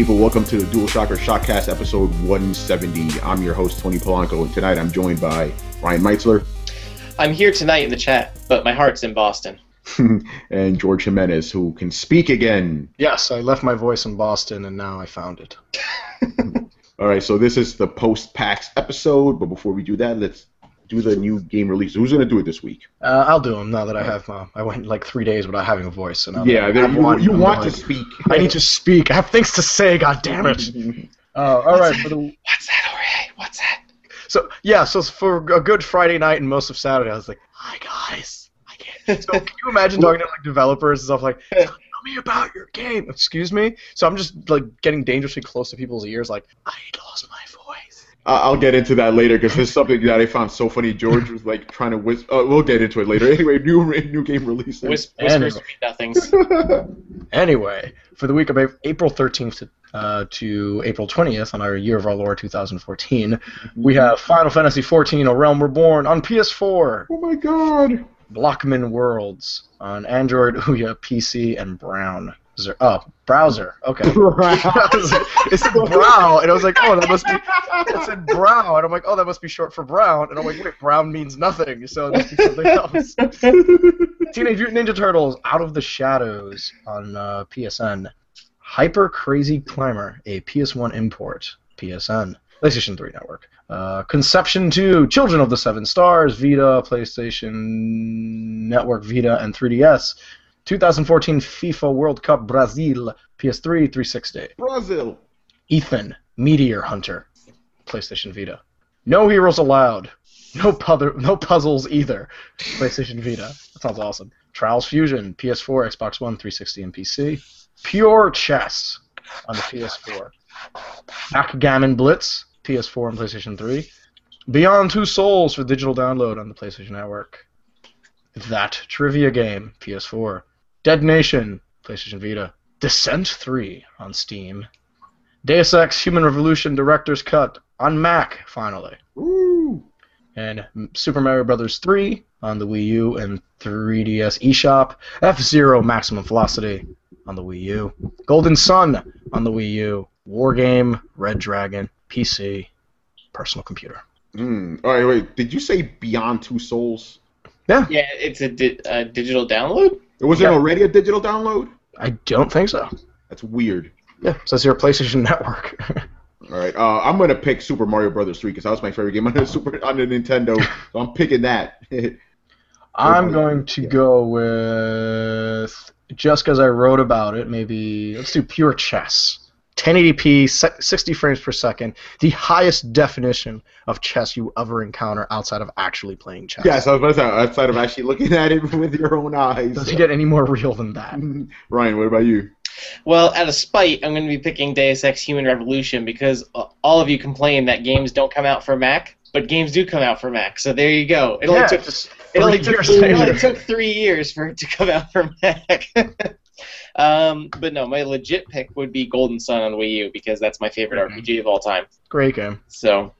people? Welcome to the Dual Shocker Shockcast episode 170. I'm your host, Tony Polanco, and tonight I'm joined by Ryan Meitzler. I'm here tonight in the chat, but my heart's in Boston. and George Jimenez, who can speak again. Yes, I left my voice in Boston, and now I found it. All right, so this is the post PAX episode, but before we do that, let's do the new game release. Who's going to do it this week? Uh, I'll do them now that I have. Uh, I went like three days without having a voice, so now yeah, that you, one, you I'm want like, to speak. I need to speak. I have things to say. God damn it! Uh, all right. For the, What's that, Jorge? What's that? so yeah, so for a good Friday night and most of Saturday, I was like, "Hi guys, I can't." So can you imagine talking to like developers and stuff like, "Tell me about your game." Excuse me. So I'm just like getting dangerously close to people's ears, like, "I lost my voice." I- I'll get into that later because there's something that I found so funny. George was like trying to whisper. Uh, we'll get into it later. Anyway, new new game releases. Whis- And- whispers mean nothings. Anyway, for the week of April 13th to, uh, to April 20th on our Year of Our Lord 2014, we have Final Fantasy XIV: A Realm Reborn on PS4, oh my god! Blockman Worlds on Android, Ouya, PC, and Brown. Oh, browser. Okay. I was like, it said brow, and I was like, oh, that must be. It said brow, and I'm like, oh, that must be short for brown, and I'm like, wait, brown means nothing, so it must be something else. Teenage Mutant Ninja Turtles: Out of the Shadows on uh, PSN. Hyper Crazy Climber, a PS1 import, PSN. PlayStation 3 network. Uh, Conception 2, Children of the Seven Stars, Vita, PlayStation Network, Vita, and 3DS. 2014 FIFA World Cup Brazil, PS3, 360. Brazil. Ethan, Meteor Hunter, PlayStation Vita. No heroes allowed. No, puther, no puzzles either. PlayStation Vita. That sounds awesome. Trials Fusion, PS4, Xbox One, 360, and PC. Pure Chess on the PS4. Backgammon Blitz, PS4 and PlayStation 3. Beyond Two Souls for digital download on the PlayStation Network. That Trivia Game, PS4. Dead Nation, PlayStation Vita. Descent 3 on Steam. Deus Ex Human Revolution Director's Cut on Mac, finally. Woo! And Super Mario Bros. 3 on the Wii U and 3DS eShop. F Zero Maximum Velocity on the Wii U. Golden Sun on the Wii U. Wargame, Red Dragon, PC, personal computer. Mm. All right, wait. Did you say Beyond Two Souls? yeah, Yeah, it's a, di- a digital download. Was Yeah. it already a digital download? I don't think so. That's weird. Yeah, So says your PlayStation Network. All right, uh, I'm gonna pick Super Mario Brothers 3 because that was my favorite game on the Super on the Nintendo. So I'm picking that. I'm going to go with just because I wrote about it. Maybe let's do pure chess. 1080p, 60 frames per second, the highest definition of chess you ever encounter outside of actually playing chess. yes, I was about to say outside of actually looking at it with your own eyes. Doesn't get any more real than that. Ryan, what about you? Well, out of spite, I'm going to be picking Deus Ex Human Revolution because uh, all of you complain that games don't come out for Mac, but games do come out for Mac. So there you go. It only Yeah, took it only took, it only took three years for it to come out for Mac. um, but no, my legit pick would be Golden Sun on Wii U because that's my favorite. RPG of all time. Great game. So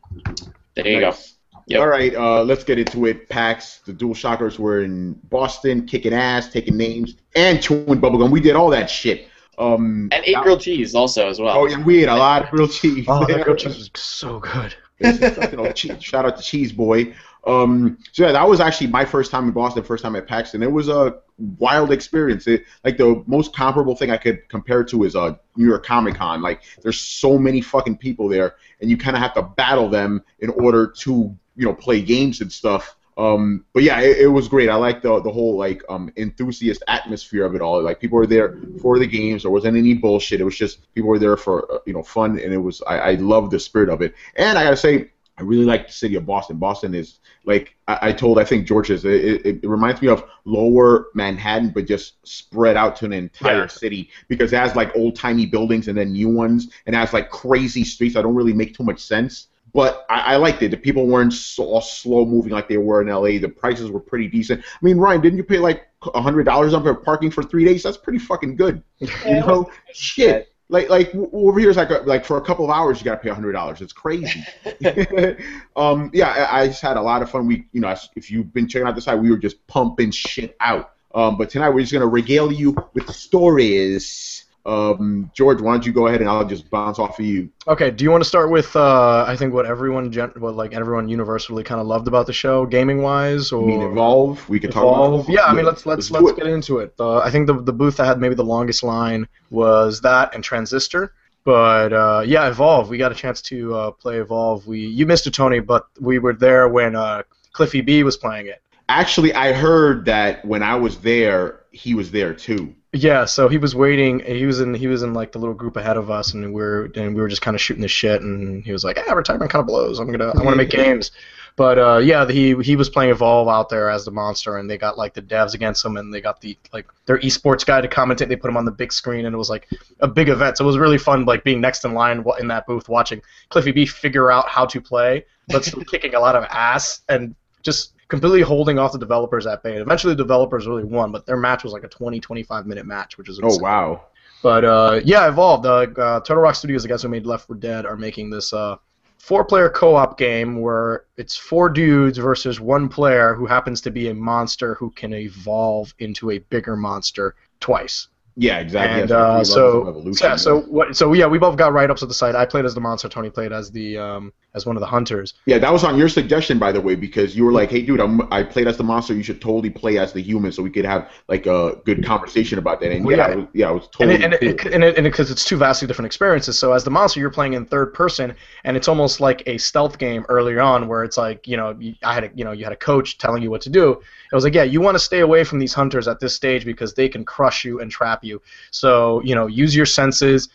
there you go. Nice. Yep. All right, uh, let's get into it. PAX, the Dual Shockers were in Boston, kicking ass, taking names, and chewing bubblegum. We did all that shit. Um, And ate grilled cheese also as well. oh yeah, we ate a lot of grilled cheese. Oh, that grilled cheese was so good. you know, che- shout out to Cheese Boy. Um, so yeah, that was actually my first time in Boston, first time at PAX, and it was a wild experience. It, like the most comparable thing I could compare to is uh, New York Comic Con. Like there's so many fucking people there, and you kind of have to battle them in order to you know play games and stuff. Um, but yeah, it, it was great. I like the the whole like um, enthusiast atmosphere of it all. Like people were there for the games. There wasn't any bullshit. It was just people were there for uh, you know fun, and it was I, I love the spirit of it. And I gotta say, I really like the city of Boston. Boston is like I, I told I think George is it, it, it reminds me of Lower Manhattan, but just spread out to an entire Yeah. city because it has like old timey buildings and then new ones, and it has like crazy streets that don't really make too much sense. But I, I liked it. The people weren't so slow moving like they were in LA. The prices were pretty decent. I mean, Ryan, didn't you pay like a hundred dollars on for parking for three days? That's pretty fucking good. You know, shit. Like like over here is like a, like for a couple of hours you got to pay a hundred dollars. It's crazy. um, yeah, I, I just had a lot of fun. We you know if you've been checking out the site, we were just pumping shit out. Um, but tonight we're just gonna regale you with stories Um, George, why don't you go ahead and I'll just bounce off of you. Okay, do you want to start with uh, I think what everyone gen- what like everyone universally kind of loved about the show, gaming wise, or I mean, evolve. We could talk Evolve. about. Yeah, I mean let's let's let's, it. get into it. Uh, I think the the booth that had maybe the longest line was that and Transistor. But uh, yeah, Evolve. We got a chance to uh, play Evolve. We you missed it, Tony, but we were there when uh, Cliffy B was playing it. Actually, I heard that when I was there, he was there too. Yeah, so he was waiting. He was in. He was in like the little group ahead of us, and we were and we were just kind of shooting the shit. And he was like, "Yeah, retirement kind of blows. I'm gonna. I want to make games." But uh, yeah, he he was playing Evolve out there as the monster, and they got like the devs against him, and they got the like their esports guy to commentate. They put him on the big screen, and it was like a big event. So it was really fun, like being next in line in that booth, watching Cliffy B figure out how to play, but still kicking a lot of ass and just completely holding off the developers at bay. And Eventually, the developers really won, but their match was like a 20, 25 minute match, which was Oh insane. wow. But uh, yeah, Evolved. Uh, uh, Turtle Rock Studios, the guys who made Left 4 Dead, are making this uh, four-player co-op game where it's four dudes versus one player who happens to be a monster who can evolve into a bigger monster twice. Yeah, exactly. And uh, so, yeah, so what? So yeah, we both got write-ups at the site. I played as the monster. Tony played as the um, as one of the hunters. yeah, that was on your suggestion, by the way, because you were like, "Hey, dude, I'm, I played as the monster. You should totally play as the human, so we could have like a good conversation about that." And yeah, yeah. it was, yeah, it was and totally it, and it, cool. and it, because it's two vastly different experiences. So as the monster, you're playing in third person, and it's almost like a stealth game earlier on, where it's like you know I had a you know you had a coach telling you what to do. It was like yeah, you want to stay away from these hunters at this stage because they can crush you and trap you. So you know use your senses.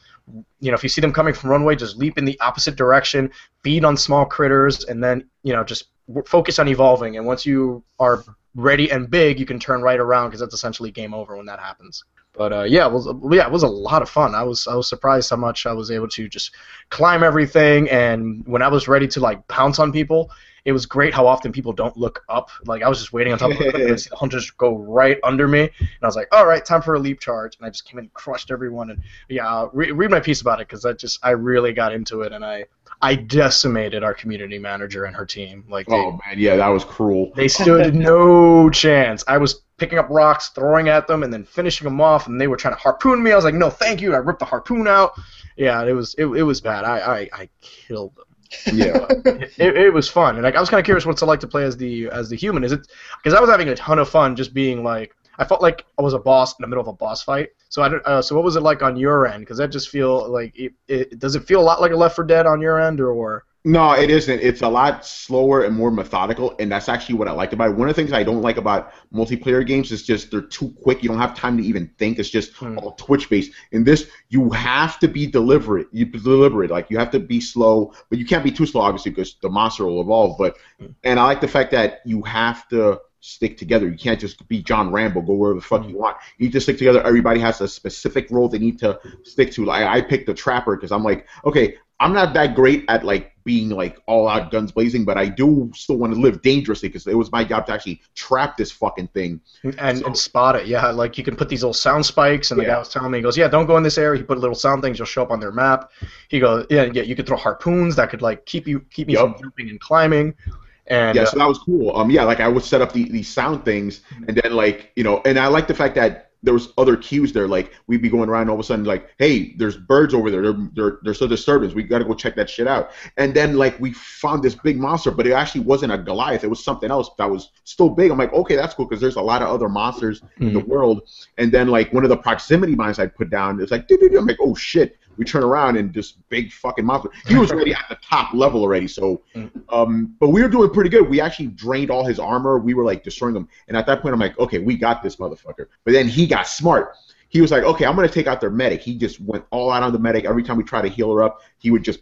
You know if you see them coming from runway, just leap in the opposite direction, feed on small critters, and then you know just focus on evolving. And once you are ready and big, you can turn right around because that's essentially game over when that happens. But uh, yeah, it was yeah, it was a lot of fun. I was I was surprised how much I was able to just climb everything, and when I was ready to like pounce on people, it was great how often people don't look up. Like I was just waiting on top of the and see the hunters go right under me, and I was like, all right, time for a leap charge, and I just came in and crushed everyone. And yeah, re- read my piece about it because I just I really got into it, and I I decimated our community manager and her team. Like they, Oh man, yeah, that was cruel. they stood no chance. I was picking up rocks, throwing at them, and then finishing them off, and they were trying to harpoon me. I was like, "No, thank you." I ripped the harpoon out. Yeah, it was it, it was bad. I, I, I killed them. Yeah, It, it, was fun, and like I was kind of curious what's it like to play as the as the human. Is it because I was having a ton of fun just being like I felt like I was a boss in the middle of a boss fight. So I don't, uh, so what was it like on your end? Because that just feel like it, it does it feel a lot like a Left 4 Dead on your end or no, it isn't. It's a lot slower and more methodical, and that's actually what I liked about it. One of the things I don't like about multiplayer games is just they're too quick. You don't have time to even think. It's just Hmm. all twitch based. In this, you have to be deliberate. You deliberate. Like you have to be slow, but you can't be too slow, obviously, because the monster will evolve. But Hmm. and I like the fact that you have to stick together. You can't just be John Rambo, go wherever the fuck Hmm. you want. You need to stick together. Everybody has a specific role they need to stick to. Like I picked the trapper because I'm like, okay, I'm not that great at like being like all out guns blazing, but I do still want to live dangerously because it was my job to actually trap this fucking thing. and, So- and spot it. Yeah, like you can put these little sound spikes, and the guy was telling me, he goes, "Yeah, don't go in this area." He put little sound things, you'll show up on their map. He goes, "Yeah, yeah, you could throw harpoons that could like keep you keep me Yup. from jumping and climbing." And yeah, uh, so that was cool. Um, yeah, like I would set up the, these sound things, and then like you know, and I like the fact that there was other cues there. Like we'd be going around, all of a sudden, like, hey, there's birds over there. They're they're there's a disturbance. We got to go check that shit out. And then like we found this big monster, but it actually wasn't a Goliath. It was something else that was still big. I'm like, okay, that's cool because there's a lot of other monsters in the mm-hmm. world. And then like one of the proximity mines I put down, it's like. I'm like, oh shit. We turn around and this big fucking monster. He was already at the top level already, so um, but we were doing pretty good. We actually drained all his armor. We were like destroying him. And at that point, I'm like, okay, we got this motherfucker. But then he got smart. He was like, okay, I'm gonna take out their medic. He just went all out on the medic. Every time we tried to heal her up, he would just,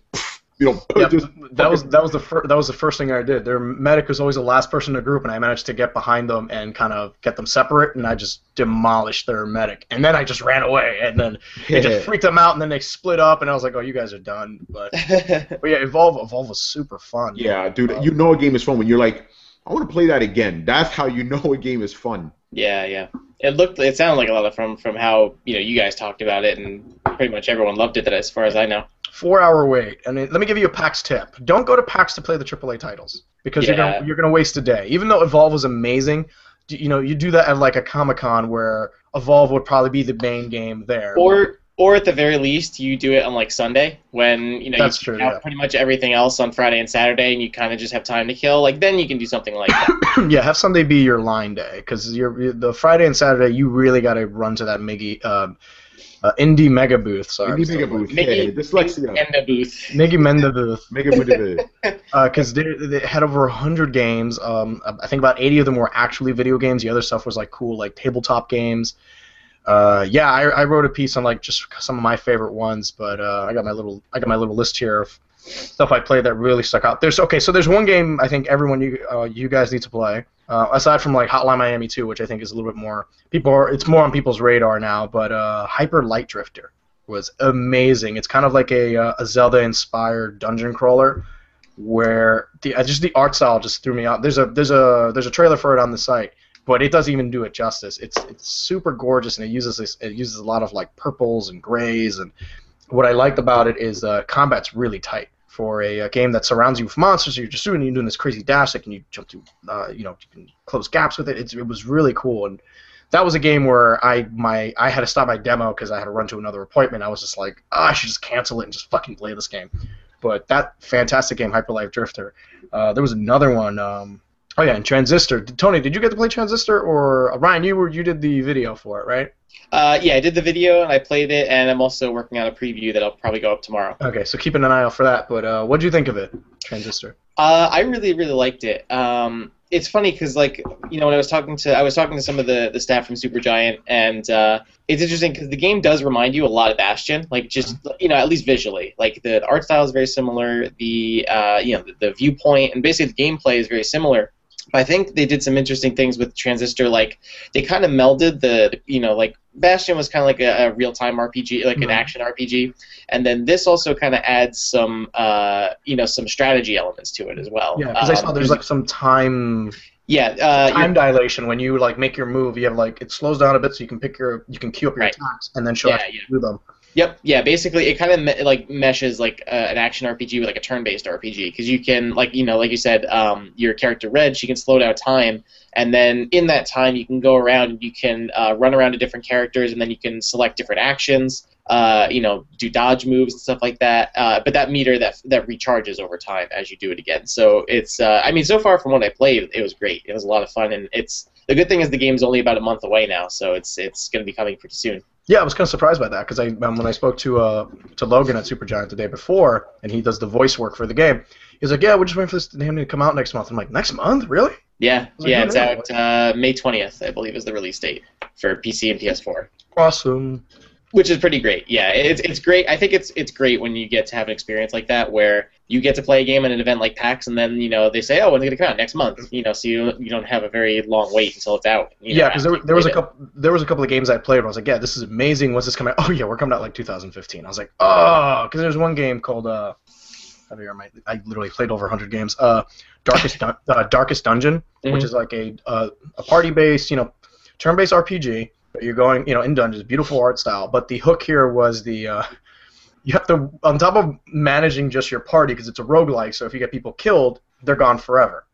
you know, Yep, just that was that was the fir- that was the first thing I did. Their medic was always the last person in the group, and I managed to get behind them and kind of get them separate, and I just demolished their medic, and then I just ran away, and then it just freaked them out, and then they split up, and I was like, oh, you guys are done. But but yeah, evolve evolve was super fun. yeah, dude. Uh, you know a game is fun when you're like, I want to play that again. That's how you know a game is fun. Yeah, yeah. It looked, it sounded like a lot of from from how you know you guys talked about it, and pretty much everyone loved it. That as far as I know. Four hour wait, and it, let me give you a PAX tip: don't go to PAX to play the AAA titles because you're gonna you're gonna waste a day. Even though Evolve was amazing, you know you do that at like a Comic Con where Evolve would probably be the main game there. Or or at the very least, you do it on like Sunday when you know That's you true, out yeah. pretty much everything else on Friday and Saturday, and you kind of just have time to kill. Like then you can do something like that. yeah, have Sunday be your line day because you're the Friday and Saturday you really got to run to that Miggy um, uh, indie mega booth. Sorry, Indie mega booth. Mickey Yeah, dyslexia. and the booth. Miggy Menda booth. Mega booth. because they, they had over 100 games. Um, I think about 80 of them were actually video games. The other stuff was like cool, like tabletop games. Uh, yeah, I, I wrote a piece on like just some of my favorite ones, but uh, I got my little I got my little list here of stuff I played that really stuck out. There's okay, so there's one game I think everyone you uh, you guys need to play. Uh, aside from like Hotline Miami 2, which I think is a little bit more people are it's more on people's radar now, but uh, Hyper Light Drifter was amazing. It's kind of like a, uh, a Zelda inspired dungeon crawler where the just the art style just threw me out. There's a there's a there's a trailer for it on the site, but it doesn't even do it justice. It's it's super gorgeous and it uses this, it uses a lot of like purples and grays and what I liked about it is uh, combat's really tight for a, a game that surrounds you with monsters. You're just doing you're doing this crazy dash like and you jump to uh, you know you can close gaps with it. It's, it was really cool and that was a game where I my I had to stop my demo because I had to run to another appointment. I was just like, oh, I should just cancel it and just fucking play this game. But that fantastic game, Hyper Light Drifter. Uh, there was another one. Um, oh yeah, and Transistor. Tony, did you get to play Transistor or uh, Ryan? You were you did the video for it, right? Uh, yeah, I did the video and I played it, and I'm also working on a preview that'll probably go up tomorrow. Okay, so keeping an eye out for that. But uh, what do you think of it, Transistor? Uh, I really, really liked it. Um, it's funny because, like, you know, when I was talking to, I was talking to some of the, the staff from Supergiant, and uh, it's interesting because the game does remind you a lot of Bastion, like just, you know, at least visually. Like the, the art style is very similar, the, uh, you know, the, the viewpoint, and basically the gameplay is very similar. But I think they did some interesting things with Transistor. Like they kind of melded the, you know, like Bastion was kind of like a, a real-time RPG, like an Mhm. action RPG, and then this also kind of adds some, uh, you know, some strategy elements to it as well. Yeah, because I saw Um, there's like some time yeah, uh, time dilation when you like make your move. You have like it slows down a bit so you can pick your you can queue up your Right. attacks and then she'll Yeah, yeah. do them. Yep. Yeah. Basically, it kind of me- like meshes like uh, an action RPG with like a turn-based RPG because you can like you know like you said, um, your character Red, she can slow down time, and then in that time you can go around and you can uh, run around to different characters, and then you can select different actions. Uh, you know, do dodge moves and stuff like that. Uh, but that meter that that recharges over time as you do it again. So it's uh, I mean, so far from what I played, it was great. It was a lot of fun, and it's the good thing is the game's only about a month away now, so it's it's going to be coming pretty soon. Yeah, I was kind of surprised by that because I um, when I spoke to uh to Logan at Supergiant the day before, and he does the voice work for the game. He's like, "Yeah, we're just waiting for this game to come out next month." I'm like, "Next month, really?" Yeah, Like, yeah, it's out uh, May 20th, I believe, is the release date for PC and PS4, Awesome. which is pretty great. Yeah, it's it's great. I think it's it's great when you get to have an experience like that where you get to play a game at an event like PAX, and then you know they say, oh, when's it gonna come out next month? You know, so you you don't have a very long wait until it's out. You know, yeah, because there, there was a couple there was a couple of games I played where I was like, "Yeah, this is amazing. When's this coming out?" Oh yeah, we're coming out like 2015. I was like, "Oh," because there's one game called uh, I know, I literally played over 100 games. Uh, Darkest Dun- uh, Darkest Dungeon, Mhm. which is like a uh, a party based, you know, turn based RPG. You're going, you know, in dungeons, beautiful art style. But the hook here was the uh, you have to on top of managing just your party because it's a roguelike. So if you get people killed, they're gone forever.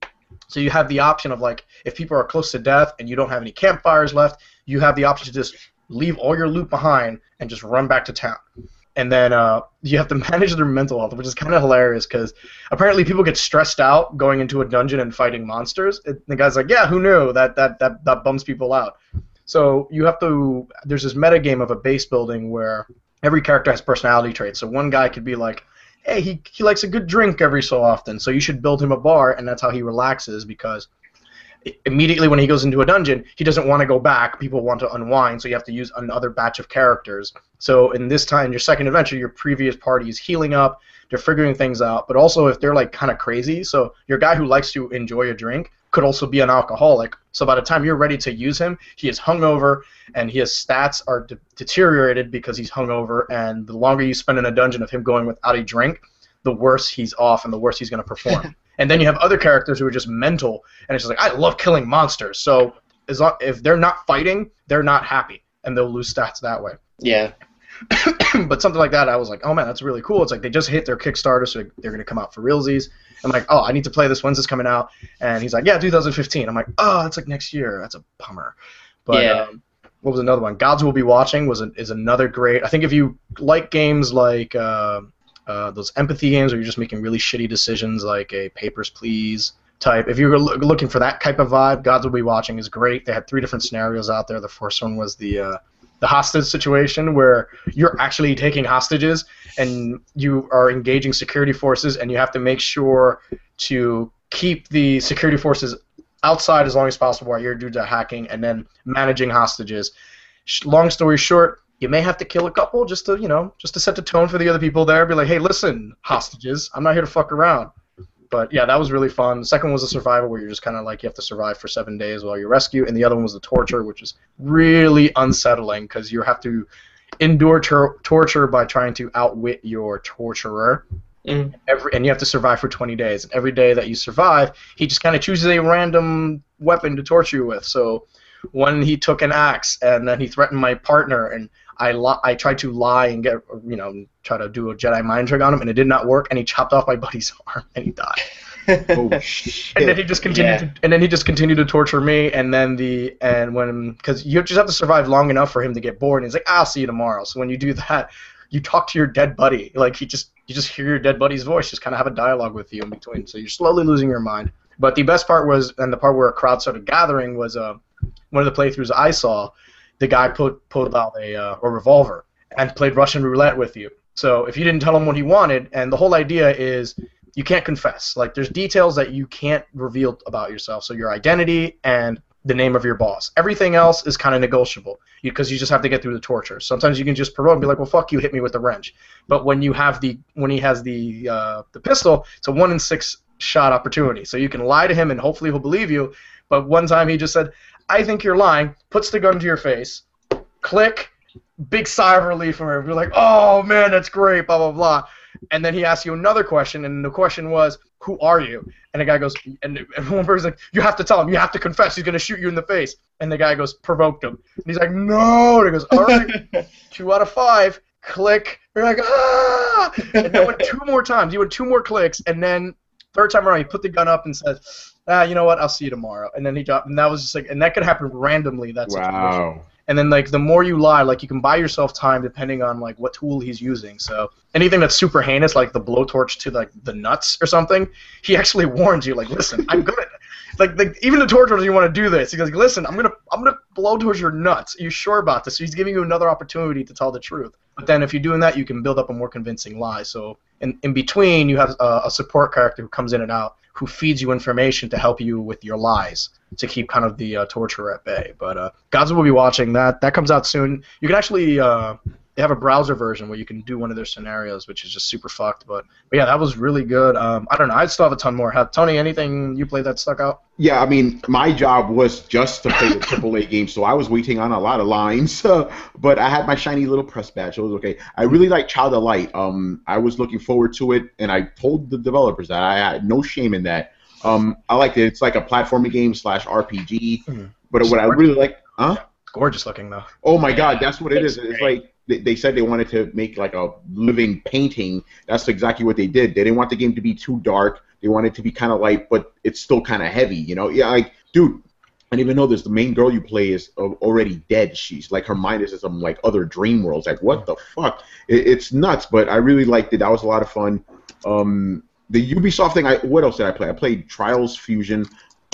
So you have the option of like if people are close to death and you don't have any campfires left, you have the option to just leave all your loot behind and just run back to town. And then uh, you have to manage their mental health, which is kind of hilarious because apparently people get stressed out going into a dungeon and fighting monsters. It, the guy's like, "Yeah, who knew that that that that bums people out." So you have to. There's this meta game of a base building where every character has personality traits. So one guy could be like, "Hey, he he likes a good drink every so often, so you should build him a bar, and that's how he relaxes because." Immediately when he goes into a dungeon, he doesn't want to go back. People want to unwind, so you have to use another batch of characters. So in this time, your second adventure, your previous party is healing up. They're figuring things out, but also if they're like kind of crazy, so your guy who likes to enjoy a drink could also be an alcoholic. So by the time you're ready to use him, he is hungover and his stats are de- deteriorated because he's hungover. And the longer you spend in a dungeon of him going without a drink, the worse he's off and the worse he's going to perform. and then you have other characters who are just mental, and it's just like I love killing monsters. So as long, if they're not fighting, they're not happy, and they'll lose stats that way. Yeah, but something like that, I was like, oh man, that's really cool. It's like they just hit their Kickstarter, so they're gonna come out for realsies. I'm like, oh, I need to play this. When's this coming out? And he's like, yeah, 2015. I'm like, oh, it's like next year. That's a bummer. But Yeah. um, what was another one? Gods Will Be Watching was a, is another great. I think if you like games like uh, uh, those empathy games where you're just making really shitty decisions, like a Papers Please type. If you're loo- looking for that type of vibe, Gods Will Be Watching is great. They had three different scenarios out there. The first one was the uh, the hostage situation where you're actually taking hostages and you are engaging security forces and you have to make sure to keep the security forces outside as long as possible while your dudes are hacking and then managing hostages. Long story short, you may have to kill a couple just to, you know, just to set the tone for the other people there. Be like, hey, listen, hostages, I'm not here to fuck around. But yeah, that was really fun. The second was the survival, where you're just kind of like you have to survive for seven days while you rescue, and the other one was the torture, which is really unsettling because you have to endure tor- torture by trying to outwit your torturer. Mhm. Every and you have to survive for 20 days. And every day that you survive, he just kind of chooses a random weapon to torture you with. So when he took an axe and then he threatened my partner and I li- I tried to lie and get you know try to do a Jedi mind trick on him and it did not work and he chopped off my buddy's arm and he died. Oh And then he just continued Yeah. to, and then he just continued to torture me and then the and when because you just have to survive long enough for him to get bored and he's like I'll see you tomorrow. So when you do that, you talk to your dead buddy like he just you just hear your dead buddy's voice, just kind of have a dialogue with you in between. So you're slowly losing your mind. But the best part was and the part where a crowd started gathering was uh one of the playthroughs I saw. The guy put pulled out a uh, a revolver and played Russian roulette with you. So if you didn't tell him what he wanted, and the whole idea is you can't confess. Like there's details that you can't reveal about yourself. So your identity and the name of your boss. Everything else is kind of negotiable because you, just have to get through the torture. Sometimes you can just provoke and be like, "Well, fuck you, hit me with the wrench." But when you have the when he has the uh, the pistol, it's a one in six shot opportunity. So you can lie to him and hopefully he'll believe you. But one time he just said, "I think you're lying," puts the gun to your face, click, big sigh of relief from her. You're like, "Oh man, that's great," blah blah blah. And then he asks you another question, and the question was, "Who are you?" And the guy goes, and and one person's like, "You have to tell him. You have to confess. He's gonna shoot you in the face." And the guy goes, "Provoked him." And he's like, "No." And he goes, "All right, two out of five. Click." You're like, "Ah!" And then went two more times. You went two more clicks, and then third time around, he put the gun up and said, "Ah, you know what? I'll see you tomorrow." And then he dropped, and that was just like, and that could happen randomly. That situation. Wow. And then like the more you lie, like you can buy yourself time depending on like what tool he's using. So anything that's super heinous, like the blowtorch to like the nuts or something, he actually warns you, like, listen, I'm good. Like, like even the torture doesn't want to do this. He goes, listen, I'm gonna I'm gonna blow towards your nuts. Are you sure about this? So he's giving you another opportunity to tell the truth. But then if you're doing that, you can build up a more convincing lie. So in, in between, you have a, a support character who comes in and out who feeds you information to help you with your lies to keep kind of the uh, torture at bay. But uh, Gods will be watching that. That comes out soon. You can actually uh, they have a browser version where you can do one of their scenarios, which is just super fucked. But, but yeah, that was really good. Um, I don't know. I still have a ton more. Have, Tony, anything you played that stuck out? Yeah, I mean, my job was just to play the AAA game, so I was waiting on a lot of lines. But I had my shiny little press badge, so it was okay. I really like Child of Light. Um, I was looking forward to it, and I told the developers that I had no shame in that. Um, I liked it. It's like a platforming game slash RPG. Mhm. But what I really like, huh? Gorgeous looking though. Oh my God, that's what it is. it's like they, said they wanted to make like a living painting. That's exactly what they did. They didn't want the game to be too dark. They wanted it to be kind of light, but it's still kind of heavy. You know? Yeah, like dude. And even though this the main girl you play is already dead, she's like her mind is in some like other dream worlds. Like what the fuck? It, it's nuts. But I really liked it. That was a lot of fun. Um, the Ubisoft thing. I what else did I play? I played Trials Fusion.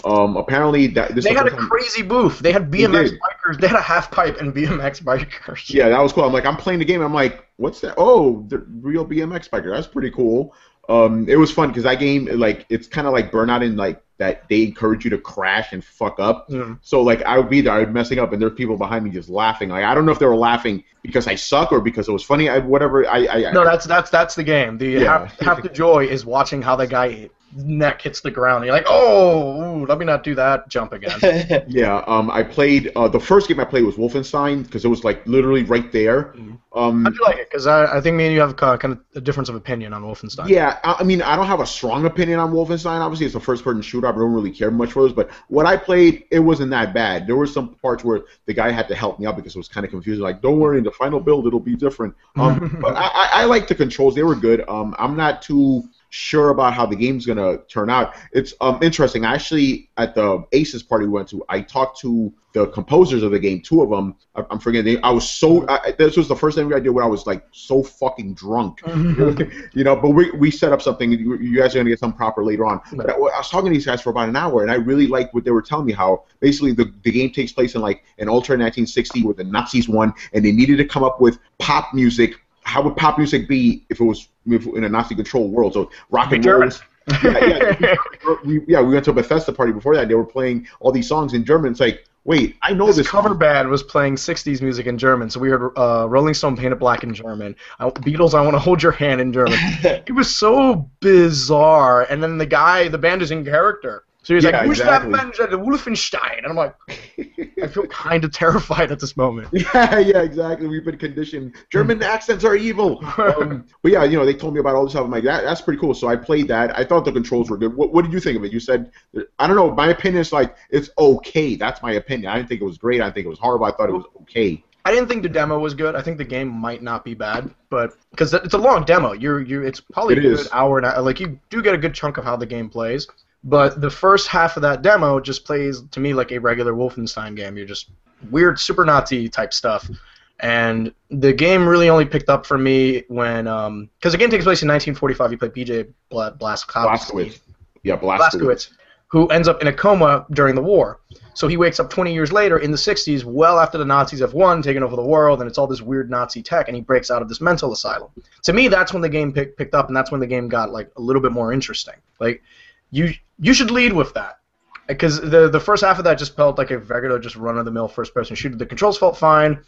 Um, apparently that this They had a time- crazy booth. They had BMX bikers. They had a half pipe and BMX bikers. Yeah, that was cool. I'm like, I'm playing the game. I'm like, what's that? Oh, the real BMX biker. That's pretty cool. Um, it was fun because that game, like, it's kind of like Burnout in like that they encourage you to crash and fuck up. Mm. So like, I would be there, I would be messing up, and there's people behind me just laughing. Like, I don't know if they were laughing because I suck or because it was funny. I, whatever. I, I, No, that's that's that's the game. The Yeah. half, half the joy is watching how the guy neck hits the ground. And you're like, oh, ooh, let me not do that. Jump again. Yeah, um, I played uh, the first game I played was Wolfenstein because it was like literally right there. Mhm. Um, How'd you like it? Because I, I think me and you have kind of a difference of opinion on Wolfenstein. Yeah, I I mean, I don't have a strong opinion on Wolfenstein. Obviously, it's a first-person shooter. I don't really care much for those. But what I played, it wasn't that bad. There were some parts where the guy had to help me out because it was kind of confusing. Like, don't worry, in the final build, it'll be different. Um, but I, I, I like the controls; they were good. Um, I'm not too sure about how the game's gonna turn out. It's um interesting. I actually, at the Aces party we went to, I talked to the composers of the game, two of them. I, am forgetting. I was so. I, this was the first thing I did where I was like so fucking drunk, you know. But we, we set up something. You, you guys are gonna get some proper later on. But I, I, was talking to these guys for about an hour, and I really liked what they were telling me. How basically the, the game takes place in like an alternate 1960 where the Nazis won, and they needed to come up with pop music. How would pop music be if it was in a Nazi-controlled world? So rock and roll yeah, yeah. we, yeah, we went to a Bethesda party before that. They were playing all these songs in German. It's like, wait, I know this. this cover band was playing '60s music in German, so we heard uh, Rolling Stone "Paint It Black" in German, uh, Beatles "I Want to Hold Your Hand" in German. it was so bizarre. And then the guy, the band is in character. So he's Yeah, like, exactly. Gustav Mensch, Wolfenstein. And I'm like, I feel kind of terrified at this moment. Yeah, yeah, exactly. We've been conditioned. German accents are evil. Um, but yeah, you know, they told me about all this stuff. I'm like, that, that's pretty cool. So I played that. I thought the controls were good. What, what did you think of it? You said, I don't know. My opinion is like, it's okay. That's my opinion. I didn't think it was great. I didn't think it was horrible. I thought it was okay. I didn't think the demo was good. I think the game might not be bad, but because it's a long demo, you're you it's probably It a good hour and a, like you do get a good chunk of how the game plays. But the first half of that demo just plays to me like a regular Wolfenstein game. You're just weird super Nazi type stuff, and the game really only picked up for me when um, because the game takes place in 1945. You play BJ Bla- Blazkowicz, Blazkowicz. Yeah, Blazkowicz. Blazkowicz, who ends up in a coma during the war. So he wakes up 20 years later in the 60s, well after the Nazis have won, taken over the world, and it's all this weird Nazi tech, and he breaks out of this mental asylum. To me, that's when the game pick, picked up, and that's when the game got like a little bit more interesting. Like, you you should lead with that, because the the first half of that just felt like a regular, just run of the mill first person shooter. The controls felt fine,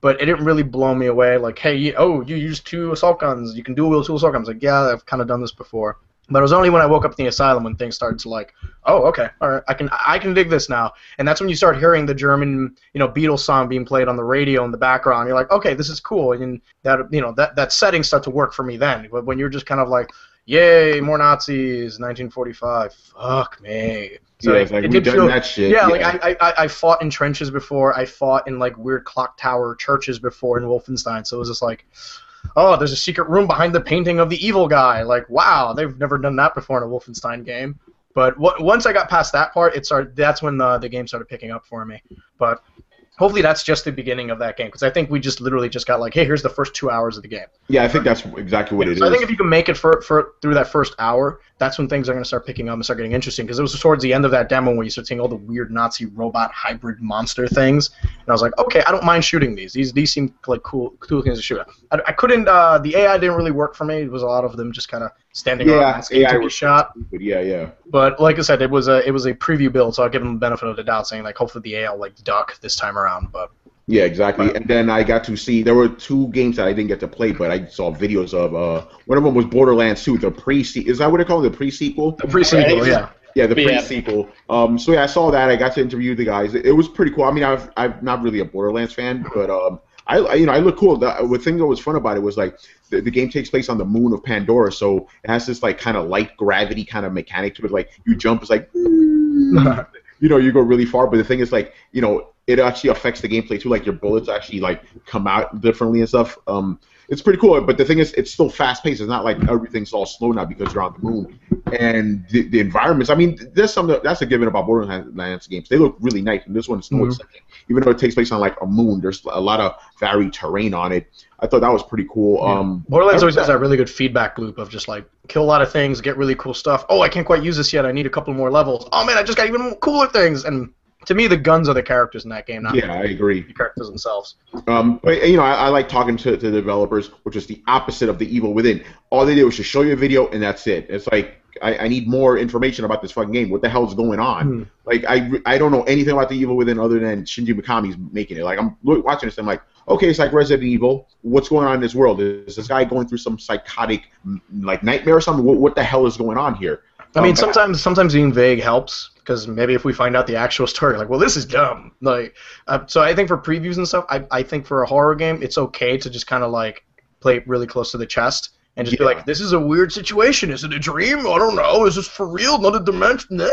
but it didn't really blow me away. Like, hey, oh, you use two assault guns, you can dual wield two assault guns. Like, yeah, I've kind of done this before. But it was only when I woke up in the asylum when things started to like, oh, okay, all right, I can I can dig this now. And that's when you start hearing the German, you know, Beatles song being played on the radio in the background. You're like, okay, this is cool. And that you know that that setting start to work for me then. But when you're just kind of like, yay, more Nazis, 1945, fuck me. So yeah, like did done feel- that shit. yeah, like I, I, I- I fought in trenches before. I fought in like weird clock tower churches before in Wolfenstein. So it was just like, oh, there's a secret room behind the painting of the evil guy. Like, wow, they've never done that before in a Wolfenstein game. But w- once I got past that part, it started. That's when the the game started picking up for me. But hopefully that's just the beginning of that game because I think we just literally just got like, hey, here's the first two hours of the game. yeah, I think that's exactly what it is. So I think if you can make it for, for through that first hour, that's when things are going to start picking up and start getting interesting. Because it was towards the end of that demo where you start seeing all the weird Nazi robot hybrid monster things, and I was like, okay, I don't mind shooting these. These these seem like cool cool things to shoot. I, I couldn't. Uh, the AI didn't really work for me. It was a lot of them just kind of standing Yeah, around asking AI to be shot. But yeah, yeah. But like I said, it was a it was a preview build, so I'll give them the benefit of the doubt, saying like hopefully the AI will like duck this time around. But Yeah, exactly. And then I got to see there were two games that I didn't get to play, but I saw videos of. Uh, one of them was Borderlands 2, the pre. Se is that what they call it? The pre-sequel? the pre-sequel, Right. yeah. Yeah, the Yeah. pre-sequel. Um, so yeah, I saw that. I got to interview the guys. It, it was pretty cool. I mean, I've, I'm not really a Borderlands fan, but um, I, I you know I look cool. The, the thing that was fun about it was like the, the game takes place on the moon of Pandora, so it has this like kind of light gravity kind of mechanic to it. Like you jump, it's like you know you go really far. But the thing is like you know it actually affects the gameplay too. Like your bullets actually like come out differently and stuff. Um, it's pretty cool. But the thing is, it's still fast paced. It's not like everything's all slow now because you're on the moon and the, the environments. I mean, there's some that's a given about Borderlands games. They look really nice, and this one is no Mhm. exception. Even though it takes place on like a moon, there's a lot of varied terrain on it. I thought that was pretty cool. Yeah. Um, Borderlands always has that really good feedback loop of just like kill a lot of things, get really cool stuff. Oh, I can't quite use this yet. I need a couple more levels. Oh man, I just got even cooler things. And to me, the guns are the characters in that game, not Yeah, I agree. the characters themselves. Um, but you know, I, I like talking to, to the developers, which is the opposite of the evil within. All they did was just show you a video, and that's it. It's like I, I need more information about this fucking game. What the hell is going on? Hmm. Like I, I don't know anything about the evil within other than Shinji Mikami's making it. Like I'm watching this, I'm like, okay, it's like Resident Evil. What's going on in this world? Is this guy going through some psychotic like nightmare or something? What, what the hell is going on here? I mean, Um, sometimes sometimes being vague helps because maybe if we find out the actual story, like, well, this is dumb. Like, uh, so I think for previews and stuff, I, I think for a horror game, it's okay to just kind of like play it really close to the chest and just be like, this is a weird situation. Is it a dream? I don't know. Is this for real? Another dimension? Nah.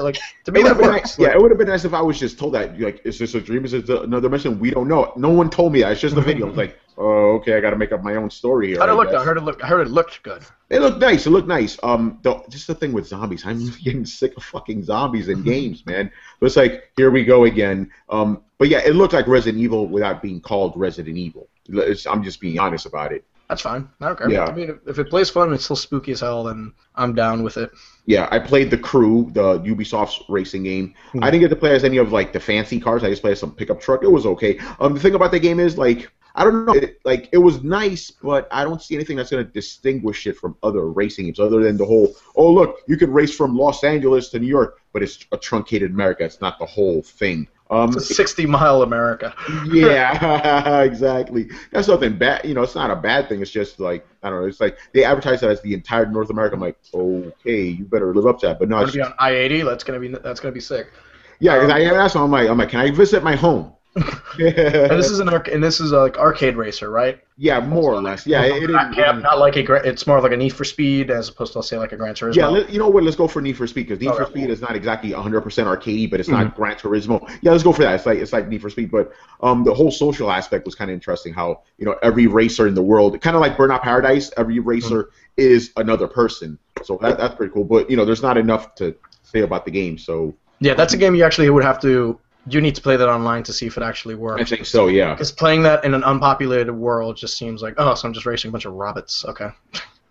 Like to me, that works. nice. Yeah, it would have been nice if I was just told that. Like, is this a dream? Is it another dimension? We don't know. No one told me that. It's just a video. Like, oh, okay, I got to make up my own story here. How did it I look? guess. I heard it looked. I heard it looked good. It looked nice. It looked nice. Um, the, just the thing with zombies, I'm getting sick of fucking zombies in games, man. But it's like here we go again. Um, but yeah, it looked like Resident Evil without being called Resident Evil. It's, I'm just being honest about it. That's fine. I don't care. Yeah. I mean, if- it plays fun and it's still spooky as hell, then I'm down with it. Yeah, I played the Crew, the Ubisoft's racing game. Hmm. I didn't get to play as any of like the fancy cars. I just played as some pickup truck. It was okay. Um, the thing about the game is like I don't know, it, like it was nice, but I don't see anything that's gonna distinguish it from other racing games other than the whole. Oh look, you can race from Los Angeles to New York, but it's a truncated America. It's not the whole thing. Um, It's a 60 mile America. yeah, exactly. That's nothing bad. You know, it's not a bad thing. It's just like I don't know. It's like they advertise that as the entire North America. I'm like, okay, you better live up to that. But no, it's Gonna be on I-80. That's gonna be that's gonna be sick. yeah. 'cause I asked, why I'm like, I'm like, can I visit my home? And this is an arc, and this is a, like arcade racer, right? yeah, more or less. Yeah, it, it, not, yeah, not like a. gra- It's more like a Need for Speed as opposed to let's say like a Gran Turismo. yeah. Let, you know what? Let's go for Need for Speed because Need for Okay. Speed is not exactly 100% arcadey, but it's not Gran Turismo. Yeah, let's go for that. It's like it's like Need for Speed, but um, the whole social aspect was kind of interesting. How you know every racer in the world, kind of like Burnout Paradise, every racer is another person. So that, that's pretty cool. But you know, there's not enough to say about the game. So Yeah, that's a game you actually would have to. You need to play that online to see if it actually works. I think so. Yeah. Because playing that in an unpopulated world just seems like, oh, so I'm just racing a bunch of rabbits. Okay.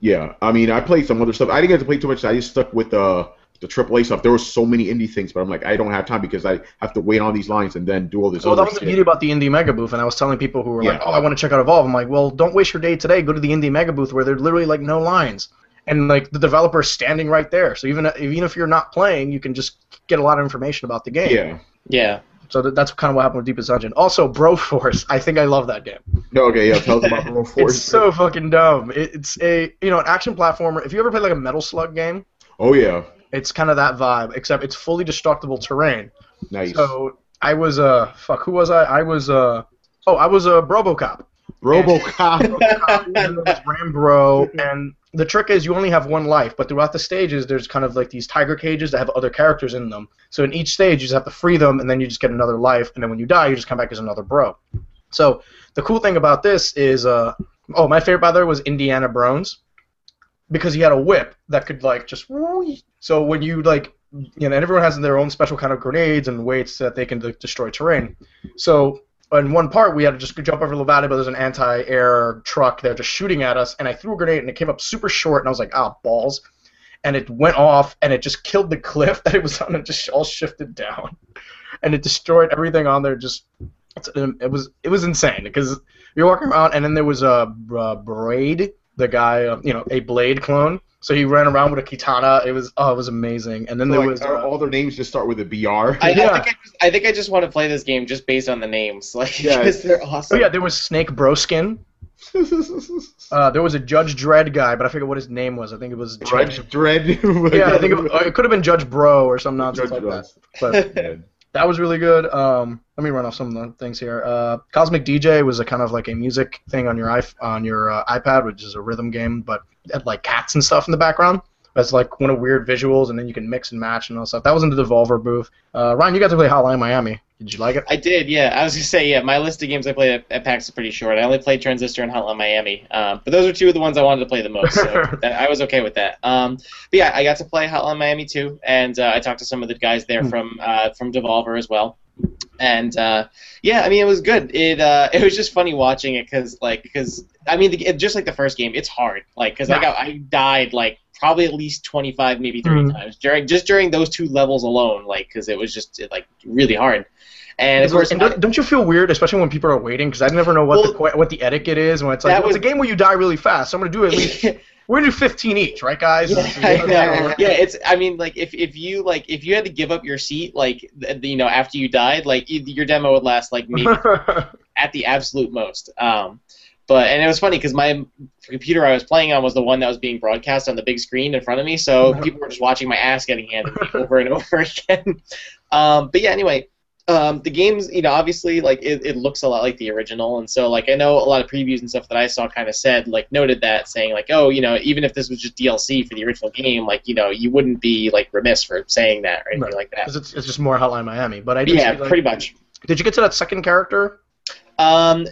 Yeah, I mean, I played some other stuff. I didn't get to play too much. I just stuck with uh, the the AAA stuff. There were so many indie things, but I'm like, I don't have time because I have to wait on these lines and then do all this other that was the beauty about the Indie Mega Booth, and I was telling people who were like, "Oh, I want to check out Evolve." I'm like, "Well, don't waste your day today. Go to the Indie Mega Booth where there's literally like no lines, and like the developer's standing right there. So even even if you're not playing, you can just get a lot of information about the game. Yeah. Yeah. So that, that's kind of what happened with Deepest Dungeon. Also, Broforce. I think I love that game. No, okay, yeah. Tell us about Broforce. It's so fucking dumb. It, it's a you know an action platformer. If you ever played like a Metal Slug game, Oh yeah, it's kind of that vibe, except it's fully destructible terrain. nice. So I was uh fuck who was I? I was uh oh I was a RoboCop. RoboCop. Rambro, and the trick is you only have one life, but throughout the stages, there's kind of like these tiger cages that have other characters in them. So in each stage, you just have to free them, and then you just get another life, and then when you die, you just come back as another bro. So the cool thing about this is, uh, oh, my favorite by the way was Indiana Brones, because he had a whip that could like just. So when you like, you know, everyone has their own special kind of grenades and weights that they can like, destroy terrain. So in one part we had to just jump over the valley, but there's an anti-air truck there just shooting at us, and I threw a grenade and it came up super short, and I was like, ah, balls, and it went off and it just killed the cliff that it was on and just all shifted down, and it destroyed everything on there. Just it was it was insane because you're walking around, and then there was a uh, Brade, the guy, uh, you know, a Blade clone. So he ran around with a katana. It was oh, it was amazing. And then there like, was are uh, all their names just start with a BR. I, Yeah. I think I, just, I think I just want to play this game just based on the names, like Yeah. because they're awesome. oh yeah, there was Snake Broskin. Uh, there was a Judge Dredd guy, but I forget what his name was. I think it was Judge Dredd. Yeah, I think it, it could have been Judge Bro or some nonsense Judge like Dredd. that. But Yeah. That was really good. Um, let me run off some of the things here. Uh, Cosmic DJ was a kind of like a music thing on your on your uh, iPad, which is a rhythm game, but had like cats and stuff in the background. That's like one of weird visuals, and then you can mix and match and all that stuff. That was in the Devolver booth. Uh, Ryan, you got to play Hotline Miami. Did you like it? I did, yeah. I was gonna say, yeah. My list of games I played at, at PAX is pretty short. I only played Transistor and Hotline Miami, um, but those are two of the ones I wanted to play the most. So I was okay with that. Um, but yeah, I got to play Hotline Miami too, and uh, I talked to some of the guys there Hmm. from uh, from Devolver as well. And uh, yeah, I mean, it was good. It uh, it was just funny watching it because like because I mean, the, just like the first game, it's hard. Like because I got I died like probably at least 25 maybe 30 Mhm. times during just during those two levels alone like because it was just like really hard and of course And don't, don't you feel weird, especially when people are waiting? Because I never know what the Well, que- what the etiquette is when it's like well, it's a game where you die really fast. So I'm gonna do at least we're gonna do 15 each, right, guys? yeah, yeah, it's. I mean, like, if, if you like, if you had to give up your seat, like, you know, after you died, like, you, your demo would last like maybe at the absolute most. Um, but and it was funny because my computer I was playing on was the one that was being broadcast on the big screen in front of me, so people were just watching my ass getting handed over and over again. Um, but yeah, anyway, um, the game's you know obviously like it, it looks a lot like the original, and so like I know a lot of previews and stuff that I saw kind of said like noted that saying like oh you know even if this was just DLC for the original game like you know you wouldn't be like remiss for saying that or anything Right. like that. 'Cause it's, it's just more Hotline Miami. But I did Yeah, see, like, pretty much. Did you get to that second character? Um,